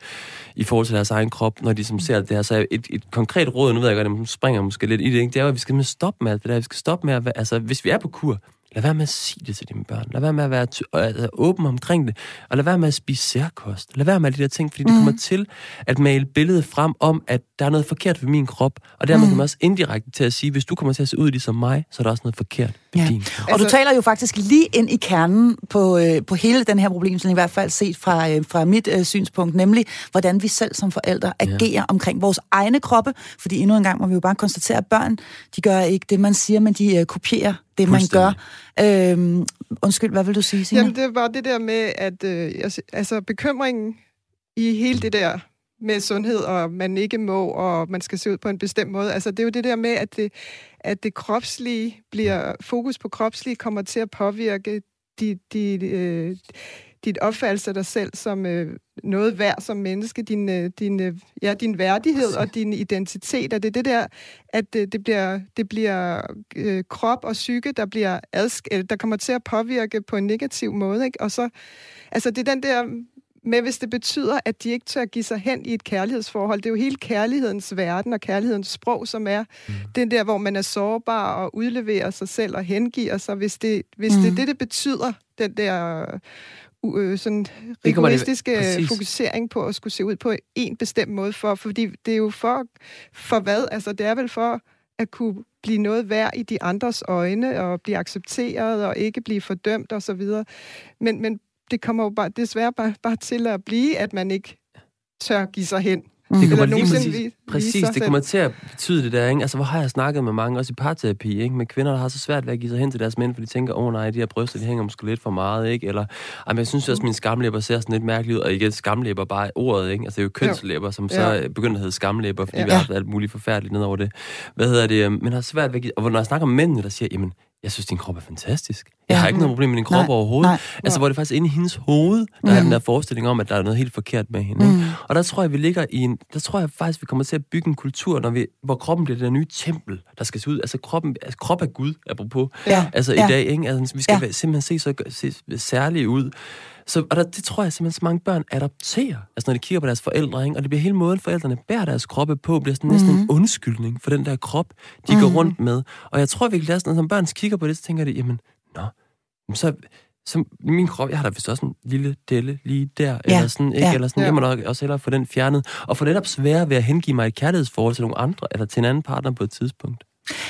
i forhold til deres egen krop, når de som ser det her. Så et, et konkret råd, nu ved jeg godt, at springer måske lidt i det, ikke? det er jo, at vi skal stoppe med alt det der. Vi skal stoppe med at altså hvis vi er på kur, Lad være med at sige det til dine børn. Lad være med at være altså, åben omkring det. Og lad være med at spise særkost. Lad være med de der ting, fordi mm. det kommer til at male billedet frem om, at der er noget forkert ved min krop. Og dermed mm. kommer også indirekte til at sige, hvis du kommer til at se ud ligesom mig, så er der også noget forkert ved ja. din krop. Og du taler jo faktisk lige ind i kernen på, øh, på hele den her problemstilling, i hvert fald set fra, øh, fra mit øh, synspunkt, nemlig hvordan vi selv som forældre agerer ja. omkring vores egne kroppe. Fordi endnu en gang må vi jo bare konstatere, at børn, de gør ikke det, man siger, men de øh, kopierer det, man gør. Øhm, undskyld, hvad vil du sige, Signe? Jamen, det var det der med, at øh, altså, bekymringen i hele det der med sundhed, og man ikke må, og man skal se ud på en bestemt måde. Altså, det er jo det der med, at det, at det kropslige bliver, fokus på kropslige kommer til at påvirke dit, dit, øh, dit opfattelse af dig selv som øh, noget værd som menneske, din, øh, din, øh, ja, din værdighed og din identitet. Og det er det der, at øh, det bliver, det bliver øh, krop og psyke, der bliver adsk- der kommer til at påvirke på en negativ måde. Ikke? Og så, altså det er den der med, hvis det betyder, at de ikke tør give sig hen i et kærlighedsforhold. Det er jo hele kærlighedens verden og kærlighedens sprog, som er mm. den der, hvor man er sårbar og udleverer sig selv og hengiver sig. Hvis det, hvis mm. det er det, det betyder, den der øh, sådan rigoristiske fokusering på at skulle se ud på en bestemt måde, for, fordi det er jo for, for hvad? Altså, det er vel for at kunne blive noget værd i de andres øjne, og blive accepteret, og ikke blive fordømt osv. Men, men det kommer jo bare, desværre bare, bare til at blive, at man ikke tør give sig hen Mm. Det kommer lige præcis, præcis det kommer til at betyde det der, ikke? Altså, hvor har jeg snakket med mange, også i parterapi, ikke? Med kvinder, der har så svært ved at give sig hen til deres mænd, for de tænker, åh oh, nej, de her bryster, de hænger måske lidt for meget, ikke? Eller, jamen, jeg synes også, at mine skamlæber ser sådan lidt mærkeligt ud, og igen, skamlæber bare ordet, ikke? Altså, det er jo kønslæber, som så ja. begynder at hedde skamlæber, fordi ja. vi har haft alt muligt forfærdeligt ned over det. Hvad hedder det? Men har svært ved at give, og når jeg snakker med mændene, der siger, jamen, jeg synes, din krop er fantastisk. Jeg ja. har ikke noget problem med din krop nej, overhovedet. Nej, altså, hvor det faktisk inde i hendes hoved, der mm. er den der forestilling om, at der er noget helt forkert med hende. Mm. Ikke? Og der tror jeg, vi ligger i en... Der tror jeg faktisk, vi kommer til at bygge en kultur, når vi, hvor kroppen bliver det der nye tempel, der skal se ud. Altså, kroppen, altså, krop er Gud, apropos. Ja. Altså, ja. i dag, ikke? Altså, vi skal ja. simpelthen se så se særlige ud. Så, og der, det tror jeg simpelthen, så mange børn adopterer. Altså når de kigger på deres forældre, ikke? og det bliver hele måden, forældrene bærer deres kroppe på, bliver sådan næsten mm-hmm. en undskyldning for den der krop, de mm-hmm. går mhm. rundt med. Og jeg tror virkelig, at når børn kigger på det, så tænker de, jamen, nå, så, så min krop, jeg har da vist også en lille delle lige der, ja. eller sådan, ikke? Ja. Eller sådan, ja. jeg må nok også hellere få den fjernet. Og få netop svære ved at hengive mig et kærlighedsforhold til nogle andre, eller til en anden partner på et tidspunkt.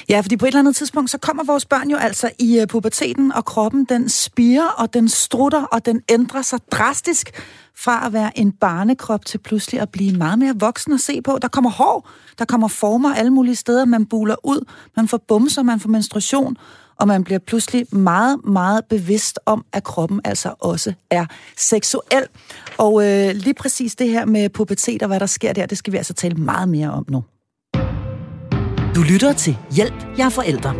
Ja, fordi på et eller andet tidspunkt, så kommer vores børn jo altså i uh, puberteten, og kroppen den spiger, og den strutter, og den ændrer sig drastisk fra at være en barnekrop til pludselig at blive meget mere voksen at se på. Der kommer hår, der kommer former alle mulige steder, man buler ud, man får bumser, man får menstruation, og man bliver pludselig meget, meget bevidst om, at kroppen altså også er seksuel. Og øh, lige præcis det her med pubertet og hvad der sker der, det skal vi altså tale meget mere om nu. Du lytter til Hjælp, jeg er forældre.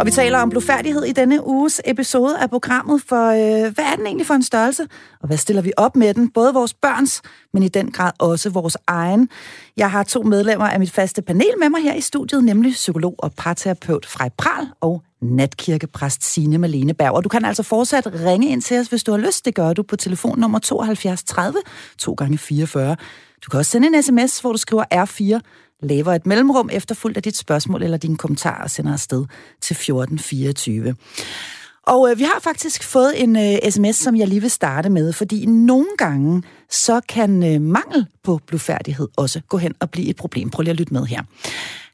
Og vi taler om blufærdighed i denne uges episode af programmet, for øh, hvad er den egentlig for en størrelse? Og hvad stiller vi op med den? Både vores børns, men i den grad også vores egen. Jeg har to medlemmer af mit faste panel med mig her i studiet, nemlig psykolog og parterapeut Frej Pral og natkirkepræst Signe Malene Berg. Og du kan altså fortsat ringe ind til os, hvis du har lyst. Det gør du på telefonnummer 72 30 2 gange 44. Du kan også sende en sms, hvor du skriver R4 laver et mellemrum efterfulgt af dit spørgsmål eller dine kommentarer og sender afsted til 1424. Og øh, vi har faktisk fået en øh, sms, som jeg lige vil starte med, fordi nogle gange så kan øh, mangel på blufærdighed også gå hen og blive et problem. Prøv lige at lytte med her.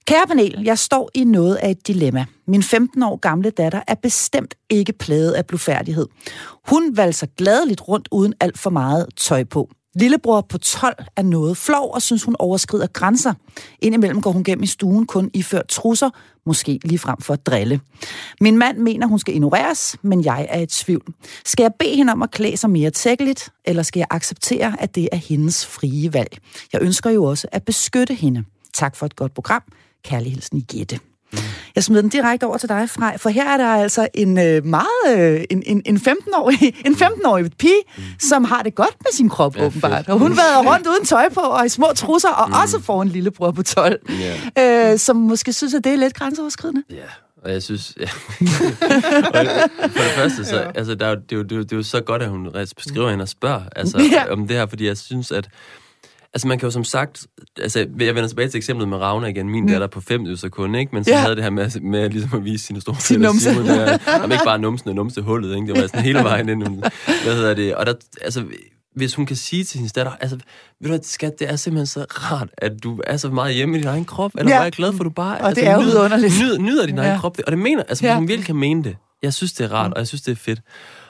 Kære panel, jeg står i noget af et dilemma. Min 15 år gamle datter er bestemt ikke plaget af blufærdighed. Hun valser gladeligt rundt uden alt for meget tøj på. Lillebror på 12 er noget flov og synes, hun overskrider grænser. Indimellem går hun gennem i stuen kun iført trusser, måske lige frem for at drille. Min mand mener, hun skal ignoreres, men jeg er i tvivl. Skal jeg bede hende om at klæde sig mere tækkeligt, eller skal jeg acceptere, at det er hendes frie valg? Jeg ønsker jo også at beskytte hende. Tak for et godt program. Kærlig hilsen, Jette. Mm. Jeg smider den direkte over til dig, Frej, for her er der altså en øh, meget øh, en, en, en 15-årig en 15-årig pige, mm. som har det godt med sin krop, ja, åbenbart. Fedt. Og hun vader rundt uden tøj på, og i små trusser, og mm. også får en lillebror på 12, yeah. øh, som måske synes, at det er lidt grænseoverskridende. Ja, yeah. Og jeg synes, ja. for det første, så, ja. altså, der er det, er jo, det, er jo, det er jo så godt, at hun skriver hende og spørger altså, ja. om det her, fordi jeg synes, at Altså man kan jo som sagt, altså jeg vender tilbage til eksemplet med Ravna igen, min mm. datter på fem øvelser kun, ikke? Men så ja. havde det her med, med ligesom at vise sine store Sin numse. Simon, der, om ikke bare numsen og numse hullet, ikke? Det var sådan hele vejen ind. Hvad hedder det? Og der, altså, hvis hun kan sige til sin datter, altså, ved du hvad, skat, det er simpelthen så rart, at du er så meget hjemme i din egen krop, eller ja. er jeg glad for, at du bare og altså, det er nyder. Nyder, nyder din ja. egen krop. Og det mener, altså, ja. hun virkelig kan mene det, jeg synes, det er rart, mm. og jeg synes, det er fedt.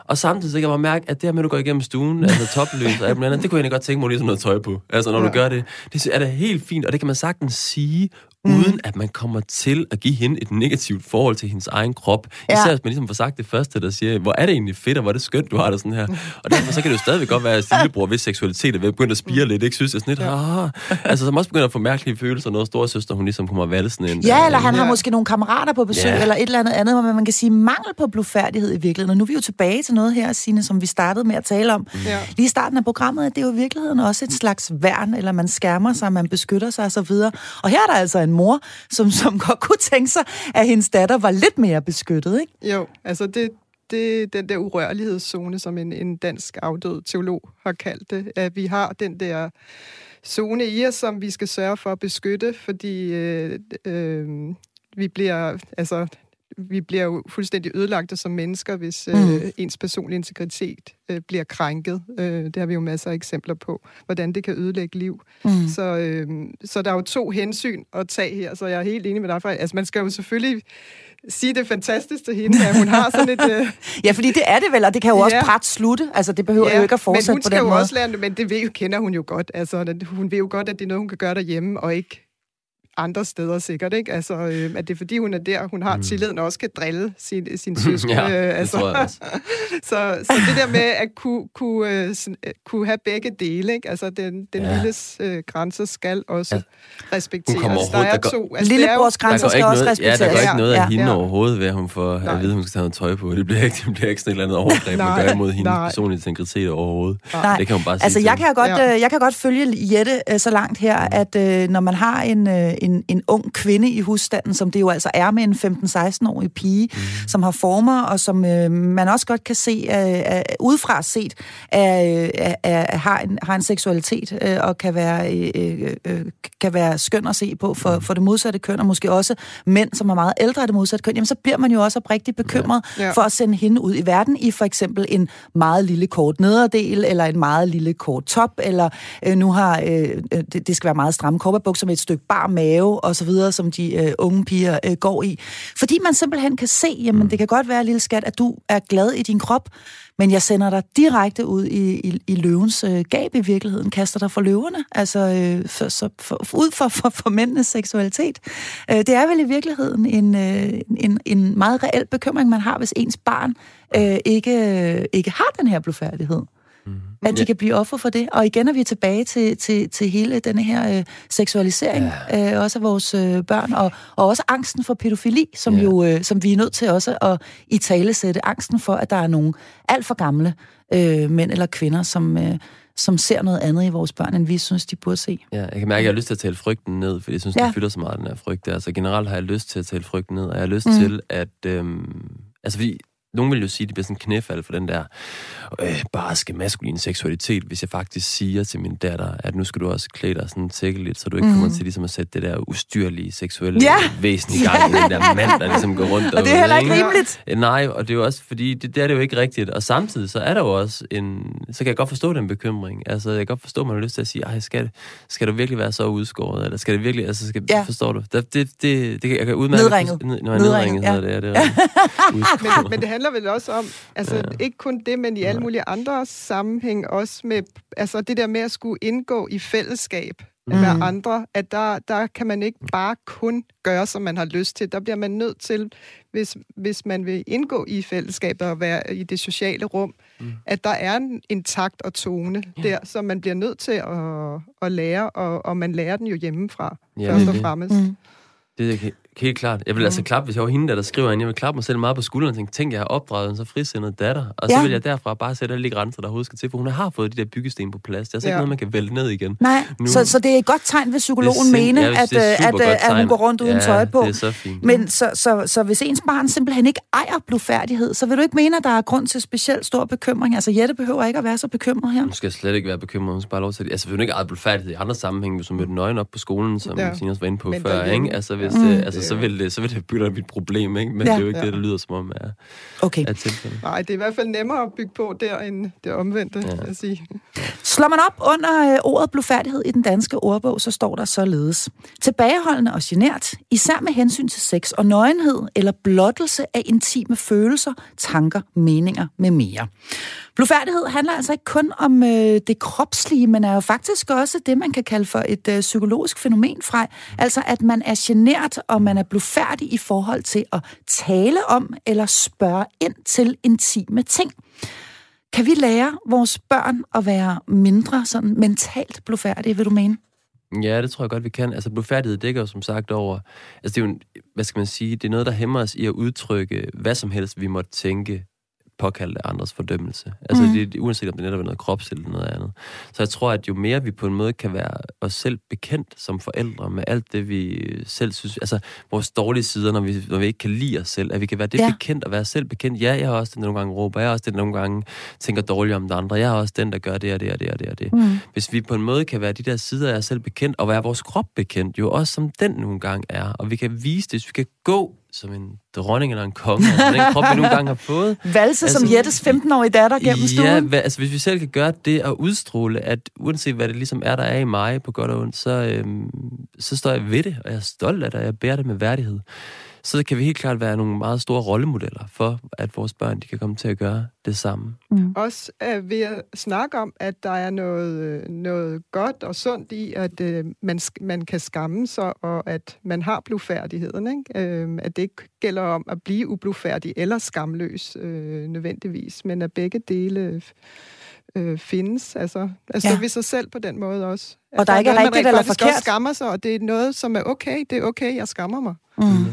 Og samtidig så kan jeg bare mærke, at det her med, at du går igennem stuen, altså topløs og alt andet, det kunne jeg egentlig godt tænke mig lige sådan noget tøj på. Altså, når ja. du gør det. Det er det helt fint, og det kan man sagtens sige, mm. uden at man kommer til at give hende et negativt forhold til hendes egen krop. Ja. Især hvis man ligesom får sagt det første, der siger, hvor er det egentlig fedt, og hvor er det skønt, du har det sådan her. Og derfor så kan det jo stadigvæk godt være, at lillebror, hvis seksualitet er ved at spire lidt, ikke synes, jeg sådan lidt, ah. altså som også begynder at få mærkelige følelser, noget store søster, hun ligesom kommer valsen ind. Ja, eller han ja. har måske nogle kammerater på besøg, ja. eller et eller andet andet, hvor man kan sige mangel på blufærdighed i virkeligheden. Og nu er vi jo tilbage til noget her, Signe, som vi startede med at tale om. Ja. Lige i starten af programmet, at det er jo i virkeligheden også et slags værn, eller man skærmer sig, man beskytter sig osv. Og her er der altså en mor, som, som godt kunne tænke sig, at hendes datter var lidt mere beskyttet, ikke? Jo, altså det, det den der urørlighedszone, som en, en dansk afdød teolog har kaldt det, at vi har den der zone i os, som vi skal sørge for at beskytte, fordi øh, øh, vi bliver, altså vi bliver jo fuldstændig ødelagte som mennesker, hvis øh, mm. ens personlige integritet øh, bliver krænket. Øh, det har vi jo masser af eksempler på, hvordan det kan ødelægge liv. Mm. Så, øh, så der er jo to hensyn at tage her, så jeg er helt enig med dig. For, altså, man skal jo selvfølgelig sige det fantastiske til hende, at hun har sådan et... Øh... ja, fordi det er det vel, og det kan jo ja. også bræt slutte. Altså, det behøver ja, jo ikke at fortsætte på den måde. Men hun skal jo også lære men det ved, jo, kender hun jo godt. Altså, hun ved jo godt, at det er noget, hun kan gøre derhjemme, og ikke andre steder sikkert, ikke? Altså, øh, at det er fordi, hun er der, hun har mm. tilliden og også kan drille sin, sin søskende. ja, øh, altså. det så, så det der med at kunne, kunne, øh, øh, kunne have begge dele, ikke? Altså, den, den ja. lilles øh, grænser skal også ja. respekteres. Der er to. Altså, Lillebrors grænser skal også respekteres. Ja, der går ikke noget af ja. hende ja. overhovedet ved, at hun får at vide, at hun skal tage noget tøj på. Det bliver ikke, det bliver ikke sådan et eller andet overgreb, man gør imod hendes personlige integritet overhovedet. Nej. Det kan hun bare sige. Altså, jeg kan, godt, ja. jeg kan godt følge Jette så langt her, at øh, når man har en, en, en ung kvinde i husstanden, som det jo altså er med en 15-16-årig pige, mm. som har former, og som øh, man også godt kan se, øh, øh, udefra set, er, er, er, har, en, har en seksualitet, øh, og kan være, øh, øh, kan være skøn at se på for, mm. for det modsatte køn, og måske også mænd, som er meget ældre af det modsatte køn, jamen så bliver man jo også oprigtigt bekymret ja. Ja. for at sende hende ud i verden i for eksempel en meget lille kort nederdel, eller en meget lille kort top, eller øh, nu har, øh, det, det skal være meget stramme korperbukser med et stykke bar mave, og så videre, som de øh, unge piger øh, går i. Fordi man simpelthen kan se, jamen mm. det kan godt være, lille skat, at du er glad i din krop, men jeg sender dig direkte ud i, i, i løvens øh, gab i virkeligheden, kaster dig for løverne, altså øh, for, så, for, ud for, for, for mændenes seksualitet. Øh, det er vel i virkeligheden en, øh, en, en meget reel bekymring, man har, hvis ens barn øh, ikke, ikke har den her blufærdighed. At de ja. kan blive offer for det. Og igen er vi tilbage til, til, til hele denne her øh, seksualisering, ja. øh, også af vores øh, børn, og, og også angsten for pædofili, som ja. jo øh, som vi er nødt til også at i tale sætte. Angsten for, at der er nogle alt for gamle øh, mænd eller kvinder, som... Øh, som ser noget andet i vores børn, end vi synes, de burde se. Ja, jeg kan mærke, at jeg har lyst til at tale frygten ned, fordi jeg synes, ja. det fylder så meget, den her frygt. Altså generelt har jeg lyst til at tale frygten ned, og jeg har lyst mm. til at... Øhm, altså fordi nogen vil jo sige, at det bliver sådan en knæfald for den der øh, barske maskuline seksualitet, hvis jeg faktisk siger til min datter, at nu skal du også klæde dig sådan tækkeligt, så du ikke mm. kommer til ligesom at sætte det der ustyrlige seksuelle ja. væsen i gang, ja. den der mand, der ligesom går rundt Og det er heller ikke rimeligt. Øh, nej, og det er jo også, fordi det, det er det jo ikke rigtigt. Og samtidig så er der jo også en, så kan jeg godt forstå den bekymring. Altså, jeg kan godt forstå, at man har lyst til at sige, ej, skal, skal du virkelig være så udskåret? Eller skal det virkelig, altså, skal, ja. forstår du? Det, det, det, det, jeg kan udmærke... Nedringet. Nedringet, ja. det, er det. men, men det handler vel også om, altså ja. ikke kun det, men i alle mulige andre sammenhæng også med, altså det der med at skulle indgå i fællesskab mm. med andre, at der, der kan man ikke bare kun gøre, som man har lyst til. Der bliver man nødt til, hvis, hvis man vil indgå i fællesskabet og være i det sociale rum, mm. at der er en, en takt og tone ja. der, som man bliver nødt til at, at lære, og, og man lærer den jo hjemmefra, ja, først og fremmest. Mm. Det er Helt klart. Jeg vil altså klappe, hvis jeg var hende, der, der skriver ind. Jeg vil klappe mig selv meget på skulderen og tænke, tænk, jeg har opdraget en så frisindet datter. Og så ja. vil jeg derfra bare sætte alle de grænser, der overhovedet skal til, for hun har fået de der byggesten på plads. Det er altså ja. ikke noget, man kan vælte ned igen. Nej, nu, så, så det er et godt tegn, hvis psykologen mener, ja, at, øh, at, at, at hun går rundt uden ja, tøj på. det er så fint. Men så, så, så hvis ens barn simpelthen ikke ejer blufærdighed, så vil du ikke mene, at der er grund til specielt stor bekymring? Altså Jette behøver ikke at være så bekymret her. Hun skal slet ikke være bekymret. Hun skal bare lov til det. Altså, hvis hun ikke ejer blufærdighed i andre sammenhænge, hvis hun mødte nøgen op på skolen, som ja. Sinas var inde på Men før, ikke? Altså, hvis, mm. det, altså, så vil det, så vil det bygger mit problem, ikke? men ja. det er jo ikke ja. det, der lyder som om er, okay. er tilfældet. Nej, det er i hvert fald nemmere at bygge på der, end det omvendte, ja. jeg sige. Slår man op under øh, ordet blufærdighed i den danske ordbog, så står der således. Tilbageholdende og genert, især med hensyn til sex og nøgenhed eller blottelse af intime følelser, tanker, meninger med mere. Blufærdighed handler altså ikke kun om øh, det kropslige, men er jo faktisk også det, man kan kalde for et øh, psykologisk fænomen fra. Altså at man er genert, og man er blufærdig i forhold til at tale om eller spørge ind til intime ting. Kan vi lære vores børn at være mindre sådan mentalt blufærdige, vil du mene? Ja, det tror jeg godt, vi kan. Altså, blufærdighed dækker jo som sagt over... Altså, det er jo, en, hvad skal man sige, det er noget, der hæmmer os i at udtrykke hvad som helst, vi måtte tænke påkalde andres fordømmelse. Altså, mm. det, uanset om det netop er noget krops eller noget andet. Så jeg tror, at jo mere vi på en måde kan være os selv bekendt som forældre med alt det, vi selv synes, altså vores dårlige sider, når vi, når vi ikke kan lide os selv, at vi kan være det ja. bekendt og være selv bekendt. Ja, jeg er også den, nogle gange råber, jeg er også den, nogle gange tænker dårligt om de andre, jeg er også den, der gør det og det og det og det og det. Mm. Hvis vi på en måde kan være de der sider af os selv bekendt, og være vores krop bekendt, jo også som den nogle gange er, og vi kan vise det, hvis vi kan gå som en dronning eller en konge, altså den krop, vi nogle gange har fået. Valse altså, som Jettes 15-årige datter gennem stuen. Ja, altså hvis vi selv kan gøre det og udstråle, at uanset hvad det ligesom er, der er i mig på godt og ondt, så, øhm, så står jeg ved det, og jeg er stolt af det, og jeg bærer det med værdighed så kan vi helt klart være nogle meget store rollemodeller for, at vores børn de kan komme til at gøre det samme. Mm. Også uh, ved at snakke om, at der er noget, øh, noget godt og sundt i, at uh, man, man kan skamme sig, og at man har blufærdigheden. Ikke? Uh, at det ikke gælder om at blive ublufærdig eller skamløs uh, nødvendigvis, men at begge dele øh, findes. Altså, altså ja. ved sig selv på den måde også. Og der er ikke rigtigt eller forkert. Også skammer sig, og det er noget, som er okay. Det er okay, jeg skammer mig. Mm. Mm.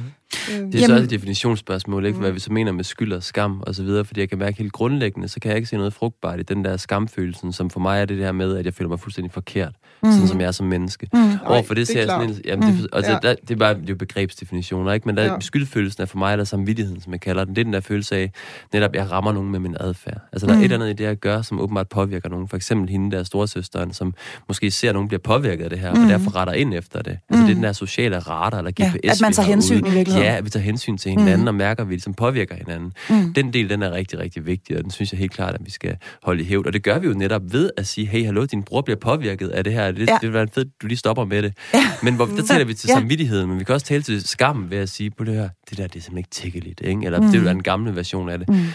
Øh, det er så et definitionsspørgsmål, ikke? hvad vi så mener med skyld og skam og så videre, fordi jeg kan mærke helt grundlæggende, så kan jeg ikke se noget frugtbart i den der skamfølelsen, som for mig er det der med, at jeg føler mig fuldstændig forkert, mm. sådan som jeg er som menneske. Mm. Overfor det, det ser jeg sådan en, jamen, det, altså, ja. der, det er bare det er begrebsdefinitioner, ikke? men der, ja. skyldfølelsen er for mig, der samvittigheden, som jeg kalder den, det er den der følelse af, netop, jeg rammer nogen med min adfærd. Altså, der er mm. et eller andet i det, jeg gør, som åbenbart påvirker nogen. For eksempel hende der storesøsteren, som måske ser, at nogen bliver påvirket af det her, mm. og derfor retter ind efter det. Altså, mm. det er den der sociale radar, eller GPS, ja, at man tager hensyn i virkeligheden. Ja, at vi tager hensyn til hinanden mm. og mærker, at vi ligesom påvirker hinanden. Mm. Den del, den er rigtig, rigtig vigtig, og den synes jeg helt klart, at vi skal holde i hævd. Og det gør vi jo netop ved at sige, hey, hallo, din bror bliver påvirket af det her. Det, ja. det være fedt, du lige stopper med det. Ja. Men hvor, der taler vi til ja. samvittigheden, men vi kan også tale til skam ved at sige på det her, det der, det er simpelthen ikke tækkeligt, ikke? Eller mm. det vil være en gamle version af det. Mm.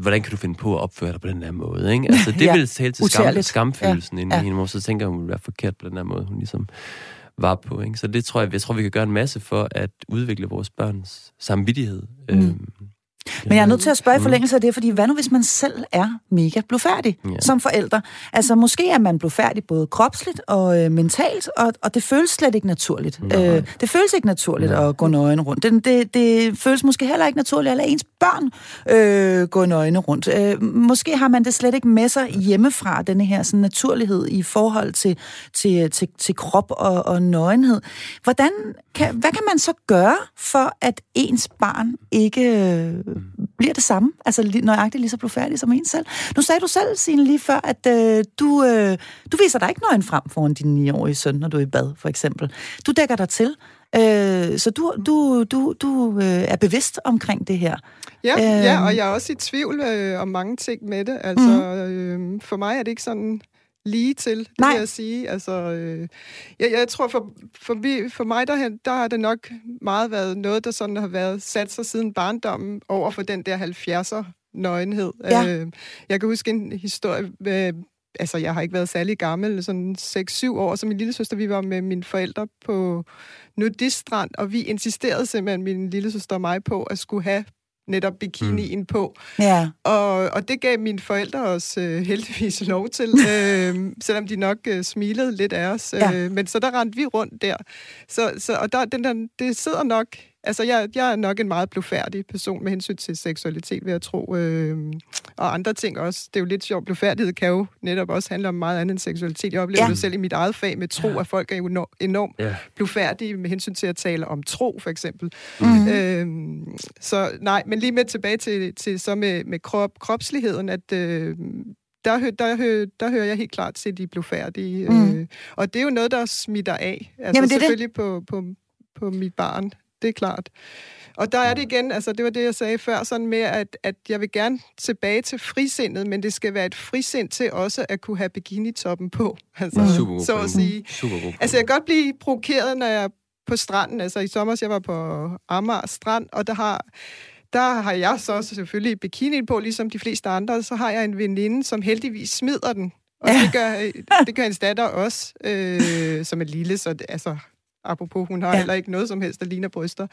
Hvordan kan du finde på at opføre dig på den her måde, ikke? Altså, det ja. vil tale til skam, skamfølelsen ja. inde ja. i hende, så tænker hun, hun vil være forkert på den her måde, hun ligesom var på. Ikke? Så det tror jeg, jeg tror, vi kan gøre en masse for at udvikle vores børns samvittighed. Mm. Øhm, men jeg er nødt til at spørge i forlængelse af det, fordi hvad nu, hvis man selv er mega blufærdig ja. som forældre? Altså, måske er man blufærdig både kropsligt og øh, mentalt, og, og det føles slet ikke naturligt. Øh, det føles ikke naturligt ja. at gå nøgen rundt. Det, det, det føles måske heller ikke naturligt at lade ens børn øh, gå nøgne rundt. Øh, måske har man det slet ikke med sig hjemmefra, denne her sådan, naturlighed i forhold til, til, til, til krop og, og nøgenhed. Hvordan kan, hvad kan man så gøre for, at ens barn ikke øh, bliver det samme, altså nøjagtigt lige så blufærdig som en selv. Nu sagde du selv, Signe, lige før, at øh, du, øh, du viser dig ikke nøgen frem foran din 9-årige søn, når du er i bad, for eksempel. Du dækker dig til. Øh, så du, du, du, du øh, er bevidst omkring det her. Ja, øh, ja, og jeg er også i tvivl øh, om mange ting med det. Altså, mm. øh, for mig er det ikke sådan lige til, det Nej. vil jeg sige. Altså, øh, jeg, jeg tror, for, for, vi, for mig derhen, der har det nok meget været noget, der sådan har været sat sig siden barndommen over for den der 70'er nøgenhed. Ja. Øh, jeg kan huske en historie, øh, altså jeg har ikke været særlig gammel, sådan 6-7 år, så min lille søster, vi var med mine forældre på nudiststrand, og vi insisterede simpelthen, min lille søster og mig, på at skulle have netop bikinien mm. på. Ja. Og, og det gav mine forældre os øh, heldigvis lov til, øh, selvom de nok øh, smilede lidt af os. Ja. Øh, men så der rendte vi rundt der. Så, så, og der, den der, det sidder nok Altså, jeg, jeg er nok en meget blufærdig person med hensyn til seksualitet, vil jeg tro. Øh, og andre ting også. Det er jo lidt sjovt. Blufærdighed kan jo netop også handle om meget andet end seksualitet. Jeg oplever ja. det selv i mit eget fag med tro, at folk er jo enormt ja. blufærdige med hensyn til at tale om tro, for eksempel. Mm-hmm. Øh, så nej, men lige med tilbage til, til så med, med krop, kropsligheden, at... Øh, der, hø, der, hø, der hører jeg helt klart til, at de blev færdige. Mm. Øh, og det er jo noget, der smitter af. Altså Jamen, det selvfølgelig det. På, på, på mit barn det er klart. Og der er det igen, altså det var det, jeg sagde før, sådan med, at, at jeg vil gerne tilbage til frisindet, men det skal være et frisind til også at kunne have bikini-toppen på. Altså, Super så at sige. Super god altså jeg kan godt blive provokeret, når jeg er på stranden. Altså i sommer, jeg var på Amager Strand, og der har der har jeg så selvfølgelig bikini på, ligesom de fleste andre. Så har jeg en veninde, som heldigvis smider den. Og ja. det, gør, det gør en datter også, øh, som er lille, så det, altså, apropos, hun har ja. heller ikke noget som helst, der ligner bryster.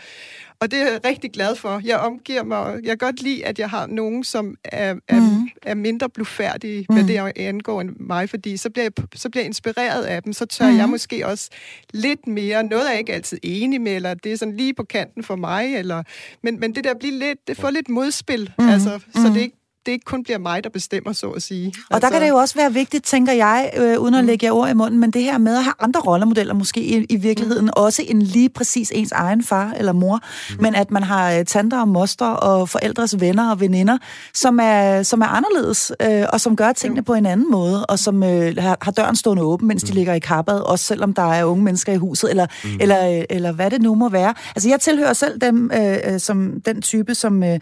Og det er jeg rigtig glad for. Jeg omgiver mig, jeg kan godt lide, at jeg har nogen, som er, er, mm. er mindre blufærdige, mm. hvad det angår end mig, fordi så bliver, jeg, så bliver jeg inspireret af dem, så tør mm. jeg måske også lidt mere, noget er jeg ikke altid enig med, eller det er sådan lige på kanten for mig, eller, men, men det der bliver lidt, det får lidt modspil, mm. altså, så mm. det ikke det ikke kun bliver mig, der bestemmer, så at sige. Og altså... der kan det jo også være vigtigt, tænker jeg, øh, uden at mm. lægge jer ord i munden, men det her med at have andre rollemodeller måske i, i virkeligheden, mm. også en lige præcis ens egen far eller mor, mm. men at man har øh, tanter og moster og forældres venner og veninder, som er, som er anderledes, øh, og som gør tingene mm. på en anden måde, og som øh, har, har døren stående åben, mens mm. de ligger i kappet, også selvom der er unge mennesker i huset, eller, mm. eller, øh, eller hvad det nu må være. Altså jeg tilhører selv dem, øh, øh som den type, som øh,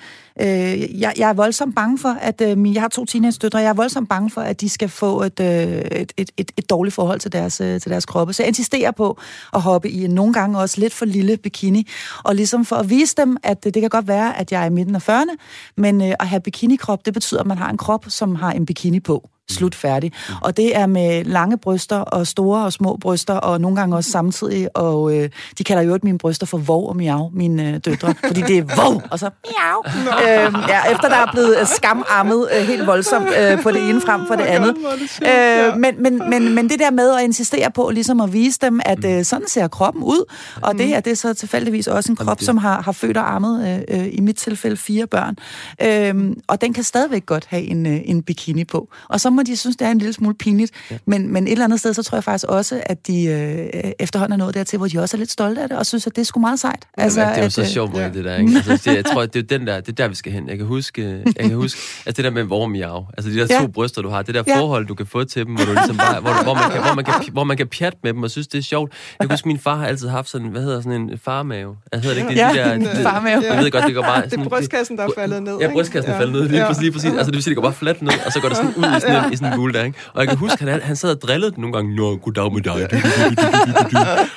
jeg, jeg er voldsomt bange for, at øh, jeg har to teenage-døtre, og jeg er voldsomt bange for, at de skal få et, øh, et, et, et, et dårligt forhold til deres, øh, til deres kroppe. Så jeg insisterer på at hoppe i en nogle gange også lidt for lille bikini, og ligesom for at vise dem, at det, det kan godt være, at jeg er i midten af 40'erne, men øh, at have bikinikrop, det betyder, at man har en krop, som har en bikini på slut færdig. Og det er med lange bryster og store og små bryster, og nogle gange også samtidig, og øh, de kalder jo mine bryster for vov og miau, mine øh, døtre, fordi det er vov, og så miau. Øhm, ja, efter der er blevet øh, skamarmet øh, helt voldsomt øh, på det ene frem for det andet. Øh, men, men, men, men det der med at insistere på ligesom at vise dem, at øh, sådan ser kroppen ud, og det her, det er så tilfældigvis også en krop, som har, har født og armet, øh, i mit tilfælde, fire børn. Øh, og den kan stadigvæk godt have en, en bikini på. Og så må de synes, det er en lille smule pinligt. Ja. Men, men et eller andet sted, så tror jeg faktisk også, at de øh, efterhånden er nået dertil, hvor de også er lidt stolte af det, og synes, at det er sgu meget sejt. Altså, ja, det er jo så at, sjovt, ja. det der, ikke? Altså, det, jeg tror, det er den der, det er der, vi skal hen. Jeg kan huske, jeg kan huske altså det der med vormiav, altså de der ja. to bryster, du har, det der ja. forhold, du kan få til dem, hvor, du ligesom bare, hvor, hvor, man kan, hvor, man kan, hvor man kan pjatte med dem, og synes, det er sjovt. Jeg kan huske, min far har altid haft sådan, hvad hedder sådan en farmave? Jeg hedder det ikke, det, ja, de der, en farmave. Jeg ved godt, det går bare... Sådan, det er brystkassen, der er faldet ned, Ja, brystkassen er faldet ned, lige præcis, lige præcis. Altså, det vil sige, det går bare fladt ned, og så går det sådan ud i sådan en, i sådan en bule der, ikke? Og jeg kan huske, han, han sad og drillede den nogle gange, Nå, goddag med dig.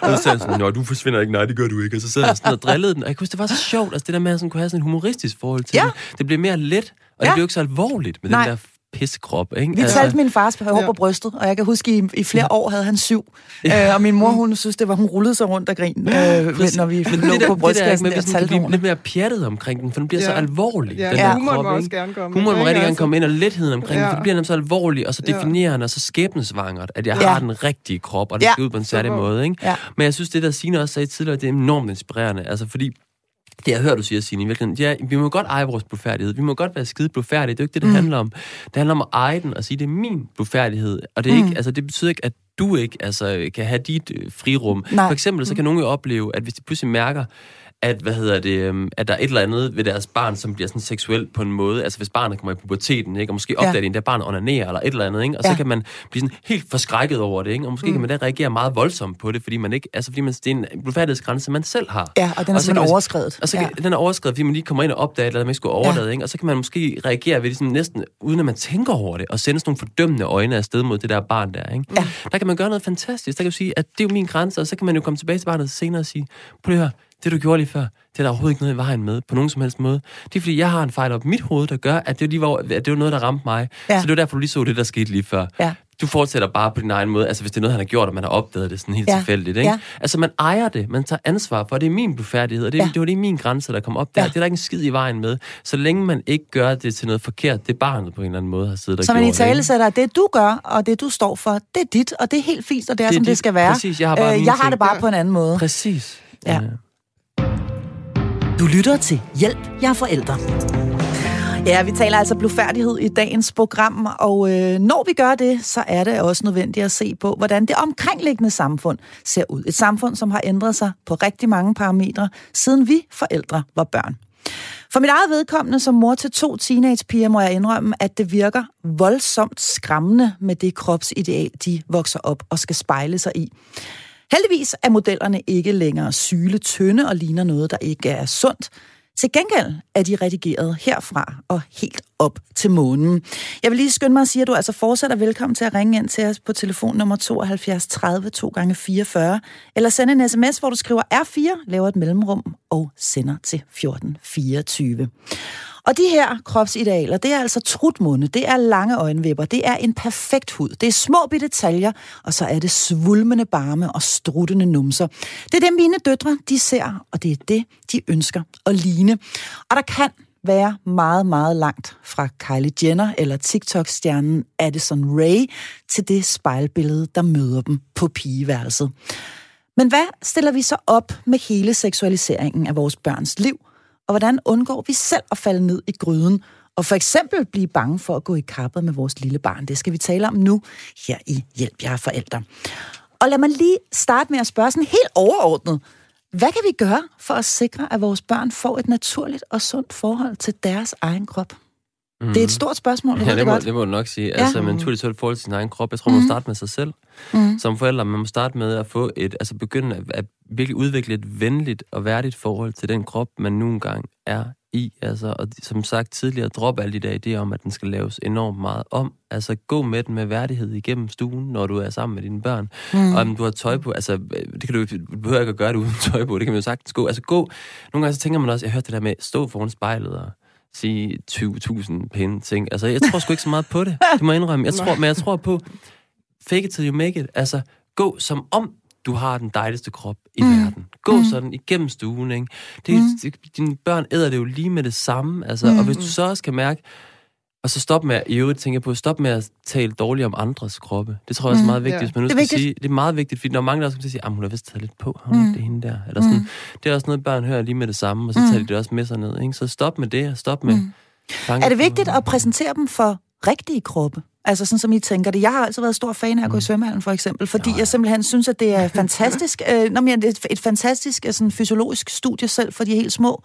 Og så sagde han sådan, Nå, du forsvinder ikke, nej, det gør du ikke. Og så sad han sådan og drillede den, og jeg kan huske, det var så sjovt, altså det der med, at sådan kunne have sådan en humoristisk forhold til Ja. det. Det blev mere let, og det Ja. blev ikke så alvorligt med Nej. den der pissekrop, ikke? Vi talte min fars hår på brystet, og jeg kan huske, i, i flere år havde han syv. Øh, og min mor, hun synes, det var, hun rullede sig rundt og grin, øh, når vi Men lå det der, på det der, brystkassen med, og talte lidt mere pjattet omkring den, for den bliver så Ja. alvorlig. Ja, den ja. der humoren krop, må også ikke? gerne komme. Humoren må rigtig gerne Altså, komme ind, og letheden omkring ja. Ja. for det bliver nemlig så alvorligt, og så Ja. definerende, og så skæbnesvangert, at jeg Ja. har den rigtige krop, og det Ja. skal ud på en særlig måde. Ikke? Ja. Men jeg synes, det der Signe også sagde tidligere, det er enormt inspirerende, altså fordi det jeg hører, du siger, Signe, i virkeligheden, ja, vi må godt eje vores blufærdighed. Vi må godt være skide blufærdige. Det er jo ikke det, det mm. handler om. Det handler om at eje den og sige, det er min blufærdighed. Og det, er Mm. ikke, altså, det betyder ikke, at du ikke altså, kan have dit øh, frirum. Nej. For eksempel, så kan nogen jo opleve, at hvis de pludselig mærker, at, hvad hedder det, øhm, at der er et eller andet ved deres barn, som bliver sådan seksuelt på en måde. Altså hvis barnet kommer i puberteten, ikke? og måske opdager Ja. ja. det, at barnet onanerer eller et eller andet, ikke? og Ja. så kan man blive sådan helt forskrækket over det, ikke? og måske mm. kan man da reagere meget voldsomt på det, fordi man ikke, altså fordi man, det er en blufærdighedsgrænse, man selv har. Ja, og den er så simpelthen man- overskrevet. Og så ja. kan, den er overskrevet, fordi man lige kommer ind og opdager, eller man ikke skulle overlade, ja. ikke? og så kan man måske reagere ved det sådan næsten, uden at man tænker over det, og sende sådan nogle fordømmende øjne afsted mod det der barn der. Ikke? Ja. Der kan man gøre noget fantastisk. Der kan man sige, at det er jo min grænse, og så kan man jo komme tilbage til barnet senere og sige, prøv at høre, det du gjorde lige før, det er der overhovedet ikke noget i vejen med, på nogen som helst måde. Det er fordi, jeg har en fejl op i mit hoved, der gør, at det, lige var, at det var noget, der ramte mig. Ja. Så det var derfor, du lige så det, der skete lige før. Ja. Du fortsætter bare på din egen måde, altså hvis det er noget, han har gjort, og man har opdaget det sådan helt Ja. tilfældigt. Ikke? Ja. Altså man ejer det, man tager ansvar for, det er min blufærdighed, og det, Ja. ja. det var det min grænse, der kom op der. Ja. Ja. Det er der ikke en skid i vejen med. Så længe man ikke gør det til noget forkert, det barnet på en eller anden måde har siddet og Så man i tale sætter, at det du gør, og det du står for, det er dit, og det er helt fint, og det er, Det er som det dit. skal være. Præcis, jeg har bare øh, jeg har det bare Ja. på en anden måde. Præcis. Ja. Du lytter til Hjælp, jeg er forældre. Ja, vi taler altså blufærdighed i dagens program, og øh, når vi gør det, så er det også nødvendigt at se på, hvordan det omkringliggende samfund ser ud. Et samfund, som har ændret sig på rigtig mange parametre, siden vi forældre var børn. For mit eget vedkommende som mor til to teenagepiger må jeg indrømme, at det virker voldsomt skræmmende med det kropsideal, de vokser op og skal spejle sig i. Heldigvis er modellerne ikke længere syle tynde og ligner noget, der ikke er sundt. Til gengæld er de redigeret herfra og helt op til månen. Jeg vil lige skynde mig at sige, at du altså fortsat er velkommen til at ringe ind til os på telefon nummer 72 30 2 gange 44 eller sende en sms, hvor du skriver R4, laver et mellemrum og sender til 1424. Og de her kropsidealer, det er altså trutmunde, det er lange øjenvipper, det er en perfekt hud, det er små bitte taljer, og så er det svulmende barme og struttende numser. Det er det, mine døtre, de ser, og det er det, de ønsker at ligne. Og der kan være meget, meget langt fra Kylie Jenner eller TikTok-stjernen Addison Rae til det spejlbillede, der møder dem på pigeværelset. Men hvad stiller vi så op med hele seksualiseringen af vores børns liv? Og hvordan undgår vi selv at falde ned i gryden? Og for eksempel blive bange for at gå i kappet med vores lille barn. Det skal vi tale om nu her i Hjælp jer forældre. Og lad mig lige starte med at spørge sådan helt overordnet. Hvad kan vi gøre for at sikre, at vores børn får et naturligt og sundt forhold til deres egen krop? Mm. Det er et stort spørgsmål, jeg Ja, ved det må, godt. det må du nok sige. Ja. Altså, så er det forhold til sin egen krop. Jeg tror, man må starte med sig selv. Mm. Som forældre, man må starte med at få et, altså begynde at, at virkelig udvikle et venligt og værdigt forhold til den krop, man nu engang er i. Altså, og som sagt tidligere, drop alle de der idéer om, at den skal laves enormt meget om. Altså, gå med den med værdighed igennem stuen, når du er sammen med dine børn. Mm. Og om du har tøj på, altså, det kan du, du behøver ikke at gøre det uden tøj på, det kan man jo sagtens gå. Altså, gå. Nogle gange så tænker man også, jeg hørte det der med, stå foran spejlet og sige 20.000 pæne ting. Altså, jeg tror sgu ikke så meget på det. Det må jeg indrømme. Jeg tror, men jeg tror på, fake it till you make it. Altså, gå som om du har den dejligste krop i mm. verden. Gå mm. sådan igennem stuen, ikke? Det, mm. dine børn æder det jo lige med det samme, altså. Mm. Og hvis du så også kan mærke, og så stop med, at- i øvrigt tænker på, stop med at tale dårligt om andres kroppe. Det tror jeg også er meget vigtigt, Ja. hvis man nu skal vigtigt. sige, det er meget vigtigt, fordi der er mange, der at sige, at hun har vist taget lidt på, har hun mm. ikke det hende der? Eller sådan. Det er også noget, børn hører lige med det samme, og så tager de det også med sig ned. Ikke? Så stop med det, og stop med mm. Er det vigtigt at præsentere dem for rigtige kroppe. Altså sådan som I tænker det. Jeg har altid været stor fan af at gå i svømmehallen for eksempel, fordi jeg simpelthen synes, at det er fantastisk. Øh, når man, et, et fantastisk øh, sådan, fysiologisk studie selv for de helt små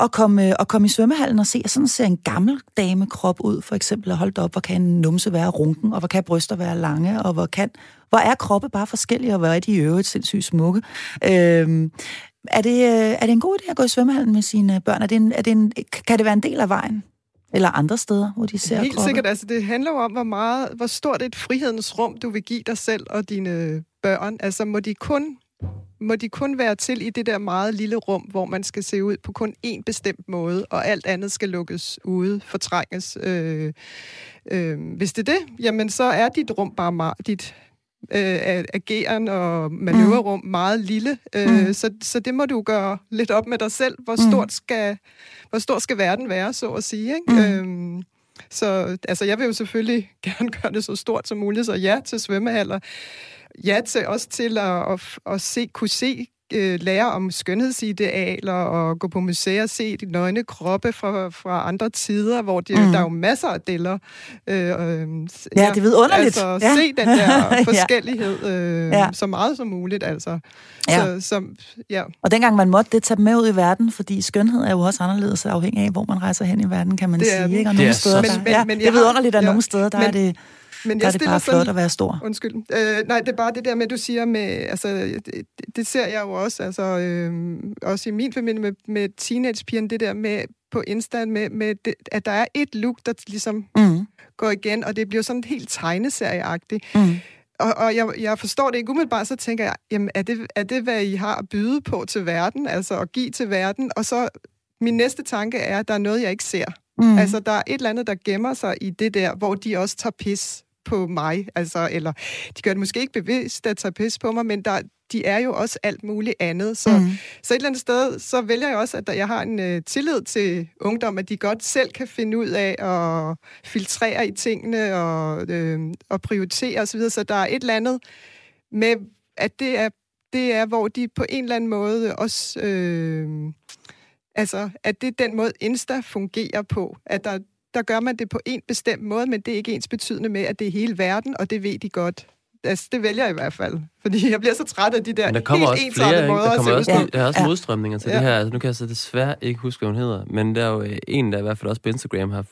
at komme, at komme i svømmehallen og se, at sådan ser en gammel dame krop ud, for eksempel, at holde op, hvor kan en numse være runken, og hvor kan bryster være lange, og hvor kan, hvor er kroppe bare forskellige, og hvor er de i øvrigt sindssygt smukke. Øhm, er, det, er det en god idé at gå i svømmehallen med sine børn? Er det en, er det en, kan det være en del af vejen? Eller andre steder, hvor de ser Helt kroppe? sikkert. Altså, det handler jo om, hvor, meget, hvor stort et frihedens rum, du vil give dig selv og dine børn. Altså, må de kun må de kun være til i det der meget lille rum, hvor man skal se ud på kun én bestemt måde, og alt andet skal lukkes ude, fortrænges. Øh, øh, hvis det er det, jamen så er dit rum bare meget, dit øh, ageren og manøvrerum mm. meget lille. Øh, mm. så, så det må du gøre lidt op med dig selv. Hvor Mm. stort skal, hvor stor skal verden være, så at sige. Ikke? Mm. Øhm, så altså, jeg vil jo selvfølgelig gerne gøre det så stort som muligt, så ja til svømmehaller. Ja til også til at, at, at se, kunne se øh, lære om skønhedsidealer og gå på museer og se de nøgne kroppe fra, fra andre tider, hvor de, Mm. der er jo masser af deler. Øh, øh, Ja, det er vidunderligt. Altså, Ja. se den der Ja. forskellighed øh, Ja. ja. så meget som muligt, altså. Ja. Så, så, ja. Og dengang man måtte det tage dem med ud i verden, fordi skønhed er jo også anderledes afhængig af, hvor man rejser hen i verden, kan man Det er sige. den. Ikke? Og Det nogle er steder, så der, Men- men- ja, men det jeg er har- vidunderligt, at ja. nogle steder, der, Men- er det, Men der er det bare sådan flot at være stor. Undskyld. Øh, nej, det er bare det der med, du siger med, altså, det, det ser jeg jo også, altså, øh, også i min familie med, med teenagepigerne, det der med på Insta, med, med det, at der er et look, der ligesom Mm, går igen, og det bliver sådan helt tegneserieagtigt. mm. Og, og jeg, jeg forstår det ikke umiddelbart, så tænker jeg, jamen er det, er det, hvad I har at byde på til verden, altså at give til verden? Og så min næste tanke er, at der er noget, jeg ikke ser. Mm. Altså, der er et eller andet, der gemmer sig i det der, hvor de også tager pis på mig. Altså, eller de gør det måske ikke bevidst at tage pis på mig, men der, de er jo også alt muligt andet. Så, Mm. så et eller andet sted, så vælger jeg også, at jeg har en øh, tillid til ungdom, at de godt selv kan finde ud af at filtrere i tingene og, øh, og prioritere osv. Så der er et eller andet med, at det er, det er, hvor de på en eller anden måde også... Øh, altså, at det er den måde, Insta fungerer på. At der, der gør man det på en bestemt måde, men det er ikke ens betydende med, at det er hele verden, og det ved de godt. Altså, det vælger jeg i hvert fald. Fordi jeg bliver så træt af de der Men der kommer helt også flere, ikke? måder Der at kommer se også, ud der er også Ja. modstrømninger til Ja. det her. Altså, nu kan jeg så desværre ikke huske, hvad hun hedder, men der er jo øh, en, der i hvert fald også på Instagram har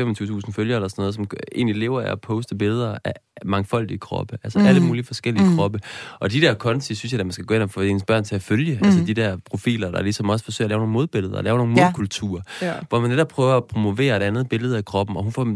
25.000 følgere eller sådan noget, som egentlig lever af at poste billeder af mangfoldige kroppe. Altså Mm. alle mulige forskellige Mm. kroppe. Og de der konti, synes jeg, at man skal gå ind og få ens børn til at følge. Mm. Altså de der profiler, der ligesom også forsøger at lave nogle modbilleder, og lave nogle Ja. modkulturer. Ja. Hvor man netop prøver at promovere et andet billede af kroppen, og hun får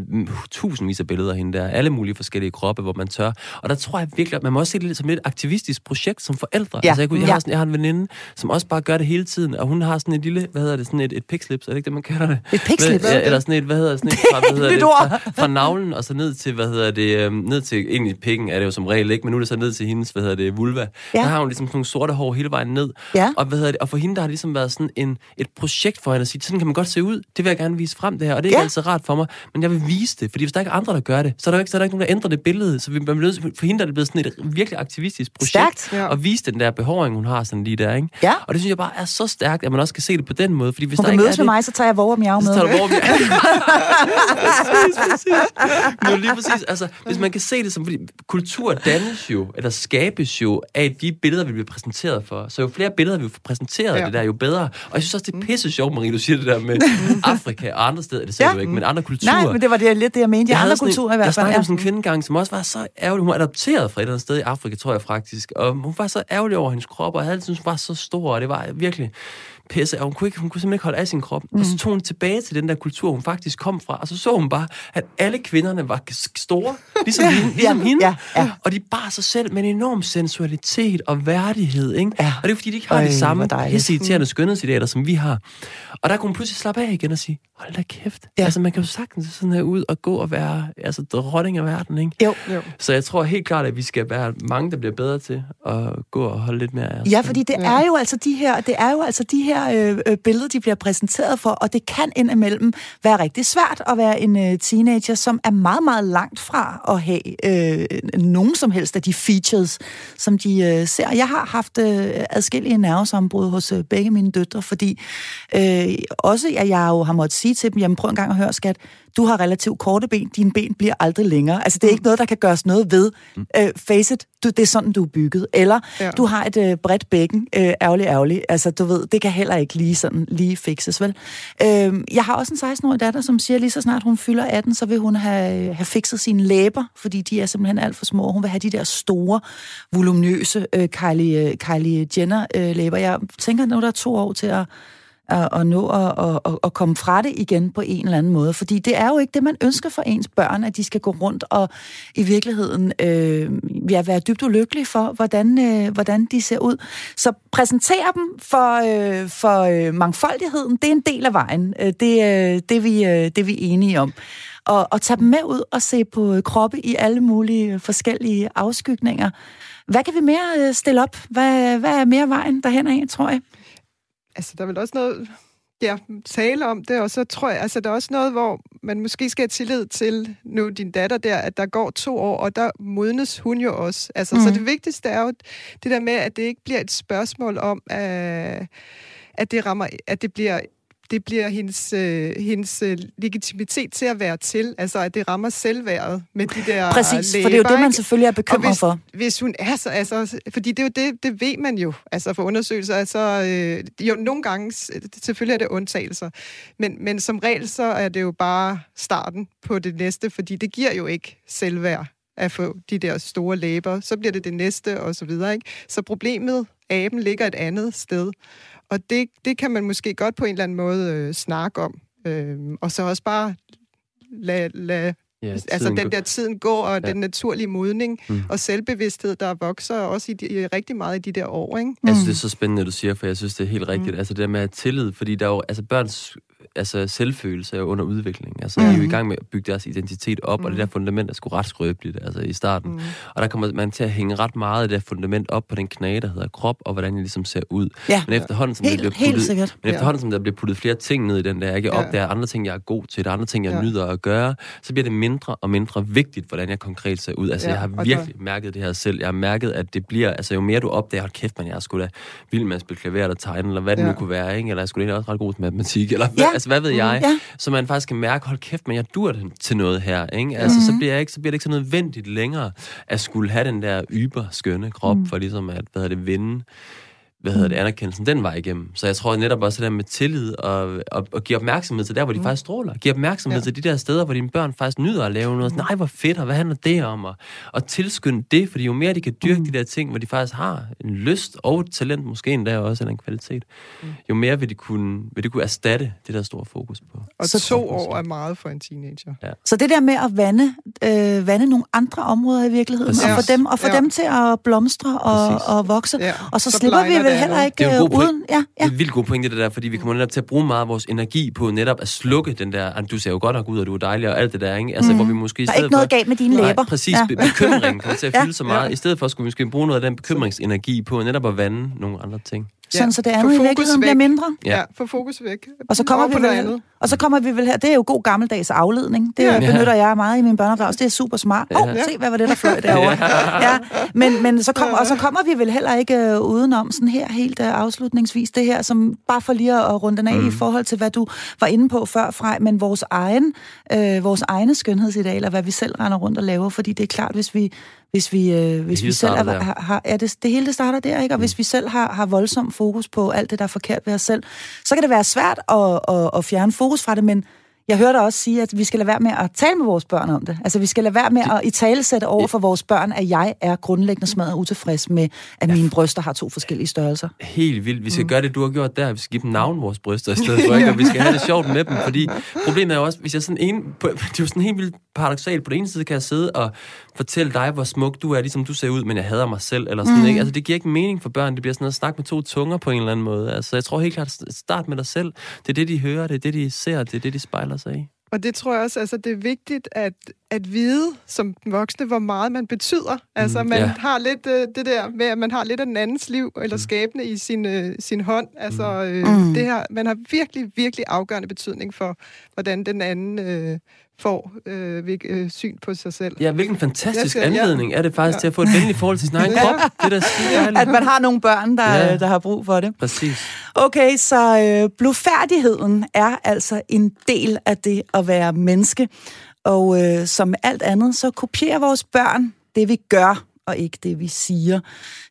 tusindvis af billeder af hende der, alle mulige forskellige kroppe, hvor man tør. Og der tror jeg virkelig, at man må også se det lidt som et aktivistisk projekt som forældre. Ja. Altså, jeg, kunne, jeg, Ja. har sådan, jeg har en veninde, som også bare gør det hele tiden, og hun har sådan et lille, hvad hedder det, sådan et, et pikslips, er det ikke det, man kalder det? Et pikslips? Ja, Eller sådan et, hvad hedder sådan et, fra, hvad hedder det, fra, fra navlen og så ned til, hvad hedder det, øhm, ned til, egentlig pikken er det jo som regel ikke, men nu er det så ned til hendes, hvad hedder det, vulva. Ja. Der har hun ligesom sådan nogle sorte hår hele vejen ned. Ja. Og, hvad hedder det, og for hende, der har det ligesom været sådan en, et projekt for hende at sige, sådan kan man godt se ud. Det vil jeg gerne vise frem, det her. Og det er Ja. ikke altid rart for mig, men jeg vil vise det. Fordi hvis der ikke er andre, der gør det, så er der jo ikke, så er der ikke nogen, der ændrer det billede. Så vi, man bliver for hende der er det blevet sådan et virkelig aktivistisk projekt. Stærkt. Ja. Og vise den der behåring, hun har sådan lige der, ikke? Ja. Og det synes jeg bare er så stærkt, at man også kan se det på den måde. Fordi hvis Hun der kan ikke mødes er med det, mig, så tager jeg våger miau så med. tager du hvor vi præcis, præcis. Men lige præcis, altså, hvis man kan se det som, fordi kultur dannes jo, eller skabes jo af de billeder, vi bliver præsenteret for. Så jo flere billeder, vi får præsenteret Ja. det der, jo bedre. Og jeg synes også, det er pisse sjovt, Marie, du siger det der med Afrika og andre steder, det siger Ja. du ikke, men andre kulturer. Nej, men det var det, lidt det, jeg mente. Jeg andre kulturer i Jeg hvert fald. snakkede Ja. om sådan en kvindegang, som også var så ærgerlig. Hun var adopteret fra et eller andet sted i Afrika, tror jeg faktisk. Og hun var så ærgerlig over hendes krop, og jeg havde synes, hun var så stor, og det var virkelig pisse. Og hun kunne, ikke, hun kunne simpelthen ikke holde af sin krop. Mm. Og så tog hun tilbage til den der kultur, hun faktisk kom fra. Og så så hun bare, at alle kvinderne var store, ligesom, Ja, hende, ligesom ja, hende. ja, ja. Og de bar sig selv med en enorm sensualitet og værdighed. Ikke? Ja. Og det er fordi, de ikke har Øj, de samme hvor dejligt. pisse irriterende skønhedsidealer, som vi har. Og der kunne hun pludselig slappe af igen og sige, hold da kæft. Ja. Altså, man kan jo sagtens sådan her ud og gå og være altså, dronning af verden, ikke? Jo. Jo. Så jeg tror helt klart, at vi skal være mange, der bliver bedre til at gå og holde lidt mere af os. Ja, fordi det er jo altså de her, det er jo altså de her her øh, øh, billede, de bliver præsenteret for, og det kan indimellem være rigtig svært at være en øh, teenager, som er meget, meget langt fra at have øh, nogen som helst af de features, som de øh, ser. Jeg har haft øh, adskillige nervesambrud hos øh, begge mine døtre, fordi øh, også at jeg jo har måttet sige til dem, jamen prøv en gang at høre, skat, du har relativt korte ben, dine ben bliver aldrig længere. Altså, det er ikke noget, der kan gøres noget ved. Øh, face it, du, det er sådan, du er bygget. Eller, Ja. du har et øh, bredt bækken, øh, ærgerlig, ærgerlig. Altså, du ved, det kan heller ikke lige sådan lige fikses, vel? Øh, jeg har også en 16-årig datter, som siger, lige så snart hun fylder 18, så vil hun have, have fikset sine læber, fordi de er simpelthen alt for små. Hun vil have de der store, voluminøse øh, Kylie, øh, Kylie Jenner-læber. Jeg tænker, nu der er to år til at at, at nå at, at, at, komme fra det igen på en eller anden måde. Fordi det er jo ikke det, man ønsker for ens børn, at de skal gå rundt og i virkeligheden øh, ja, være dybt ulykkelige for, hvordan, øh, hvordan de ser ud. Så præsentere dem for, øh, for øh, mangfoldigheden, det er en del af vejen. Øh, det, øh, det, er vi, øh, det er vi enige om. Og, og tage dem med ud og se på kroppe i alle mulige forskellige afskygninger. Hvad kan vi mere øh, stille op? Hvad, hvad er mere vejen derhen af, tror jeg? Altså, der er vel også noget, ja, tale om det, og så tror jeg, altså, der er også noget, hvor man måske skal have tillid til nu din datter der, at der går to år, og der modnes hun jo også. Altså, mm. Så det vigtigste er jo det der med, at det ikke bliver et spørgsmål om, at, at det rammer, at det bliver det bliver hendes, øh, hendes øh, legitimitet til at være til, altså at det rammer selvværdet med de der Præcis, læber, for det er jo det, man selvfølgelig er bekymret hvis, for. Hvis hun er så, altså, fordi det er jo det, det ved man jo, altså for undersøgelser, altså, øh, jo, nogle gange, selvfølgelig er det undtagelser, men, men som regel, så er det jo bare starten på det næste, fordi det giver jo ikke selvværd at få de der store læber, så bliver det det næste, og så videre, ikke? Så problemet, aben, ligger et andet sted, og det, det kan man måske godt på en eller anden måde øh, snakke om, øh, og så også bare lade, lade Ja, altså den der tiden går, og Ja. den naturlige modning Mm. mm. og selvbevidsthed, der vokser også i, de, rigtig meget i de der år, ikke? Jeg synes, det er så spændende, du siger, for jeg synes, det er helt rigtigt. Mm. Altså det der med tillid, fordi der er jo, altså børns altså, selvfølelse er under udvikling. Altså mm. de er jo i gang med at bygge deres identitet op, mm. og det der fundament er sgu ret skrøbeligt, altså i starten. Mm. Og der kommer man til at hænge ret meget af det der fundament op på den knage, der hedder krop, og hvordan jeg ligesom ser ud. Ja. Men efterhånden, som Helt- der bliver puttet, sikkert. Men efterhånden, som der bliver puttet flere ting ned i den der? Jeg Ja. opdager andre ting, jeg er god til, der er andre ting, jeg Ja. nyder at gøre, så bliver det mindre og mindre vigtigt, hvordan jeg konkret ser ud. Altså, Ja, jeg har virkelig mærket det her selv. Jeg har mærket, at det bliver, altså jo mere du opdager, hold kæft, man, jeg er sgu da vild med at spille klaver eller tegne, eller hvad det Ja. nu kunne være, ikke? Eller jeg da egentlig også ret god til matematik, eller Ja. Altså hvad ved jeg? Ja. Så man faktisk kan mærke, hold kæft, men jeg dur til noget her, ikke? Altså, Mhm. så, bliver jeg ikke, så bliver det ikke så nødvendigt længere, at skulle have den der yber skønne krop, Mhm. for ligesom at, hvad hedder det, vinde hvad hedder det, anerkendelsen den vej igennem. Så jeg tror netop også det der med tillid og, og, og give opmærksomhed til der, hvor de faktisk stråler. Give opmærksomhed Ja. til de der steder, hvor dine børn faktisk nyder at lave noget. Nej, hvor fedt, og hvad handler det om? Og, og tilskynde det, fordi jo mere de kan dyrke de der ting, hvor de faktisk har en lyst og et talent, måske endda også, eller en kvalitet, jo mere vil de kunne, vil de kunne erstatte det der store fokus på. Og Så- to år er meget for en teenager. Så det der med at vande, øh, vande nogle andre områder i virkeligheden, Præcis. og få dem, og få Ja. dem til at blomstre og, Præcis. og vokse, Ja. og så, Så slipper vi vel det heller ikke Det er en øh, god point. uden... Ja, Det ja. er et vildt god pointe, det der, fordi vi kommer netop til at bruge meget af vores energi på netop at slukke den der, "Ah, du ser jo godt nok ud, og du er dejlig, og alt det der, ikke? Altså, hvor vi måske i Der er ikke noget for, galt med dine Nej, læber. præcis. Ja. Ja. Bekymringen kommer til at Ja. fylde så meget. I stedet for skulle vi måske bruge noget af den bekymringsenergi på netop at vande nogle andre ting. Sådan, så det andet i virkeligheden bliver mindre. Ja. Ja, få fokus væk. Og så kommer Over vi på vel andet. og så kommer vi vel her, det er jo god gammeldags afledning. Det Ja. benytter jeg meget i min børneopdragelse. Det er super smart. Åh, oh, Ja. se hvad var det, der fløj derovre. Ja. Men, men så kom, og så kommer vi vel heller ikke øh, udenom sådan her helt øh, afslutningsvis det her, som bare for lige at runde den af mm. i forhold til, hvad du var inde på før, Frej, men vores egen, øh, vores egne skønhedsidealer, hvad vi selv render rundt og laver, fordi det er klart, hvis vi, hvis vi, øh, hvis vi selv er, har, har, ja, det, det hele det starter der, ikke? Og hvis vi selv har, har voldsom fokus på alt det, der er forkert ved os selv, så kan det være svært at, at, at fjerne fokus fra det, men jeg hørte også sige, at vi skal lade være med at tale med vores børn om det. Altså, vi skal lade være med at i tale sætte over for vores børn, at jeg er grundlæggende smadret utilfreds med, at mine bryster har to forskellige størrelser. Helt vildt. Vi skal mm. gøre det, du har gjort der. Vi skal give dem navn vores bryster i stedet for, ikke? Og vi skal have det sjovt med dem, fordi problemet er jo også, hvis jeg sådan en... På, det er jo sådan helt vildt paradoxalt. På den ene side kan jeg sidde og fortælle dig, hvor smuk du er, ligesom du ser ud, men jeg hader mig selv, eller sådan, mm. ikke? Altså, det giver ikke mening for børn. Det bliver sådan noget snak med to tunger på en eller anden måde. Altså, jeg tror helt klart, start med dig selv. Det er det, de hører, det er det, de ser, det er det, de spejler sig i. Og det tror jeg også, altså det er vigtigt at, at vide som voksne, hvor meget man betyder. Altså man ja. har lidt øh, det der med, at man har lidt af den andens liv eller skæbne i sin, øh, sin hånd. Altså øh, Mm. det her, man har virkelig, virkelig afgørende betydning for, hvordan den anden øh, får øh, ved, øh, syn på sig selv. Ja, hvilken fantastisk skal- ja. anledning er det faktisk ja. til at få et venligt forhold til sin egen krop. Det er skide dejligt. At man har nogle børn, der, Ja. ja. der har brug for det. Præcis. Okay, så øh, blufærdigheden er altså en del af det at være menneske. Og øh, som alt andet, så kopierer vores børn det, vi gør, og ikke det, vi siger.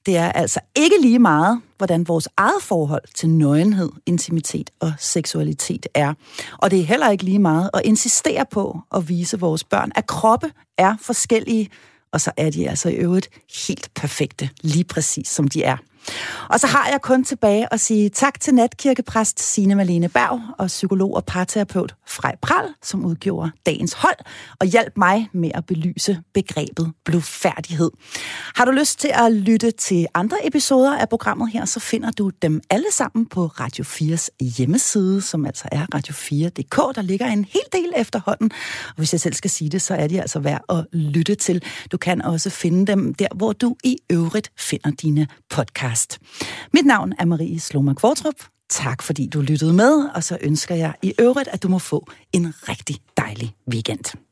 Det er altså ikke lige meget, hvordan vores eget forhold til nøgenhed, intimitet og seksualitet er. Og det er heller ikke lige meget at insistere på at vise vores børn, at kroppe er forskellige, og så er de altså i øvrigt helt perfekte, lige præcis som de er. Og så har jeg kun tilbage at sige tak til natkirkepræst Signe Malene Berg og psykolog og parterapeut Frej Pral, som udgjorde dagens hold og hjalp mig med at belyse begrebet blufærdighed. Har du lyst til at lytte til andre episoder af programmet her, så finder du dem alle sammen på Radio 4's hjemmeside, som altså er radio4.dk. Der ligger en hel del efterhånden, og hvis jeg selv skal sige det, så er de altså værd at lytte til. Du kan også finde dem der, hvor du i øvrigt finder dine podcast. Mit navn er Marie Sloma Kvartrup. Tak fordi du lyttede med, og så ønsker jeg i øvrigt, at du må få en rigtig dejlig weekend.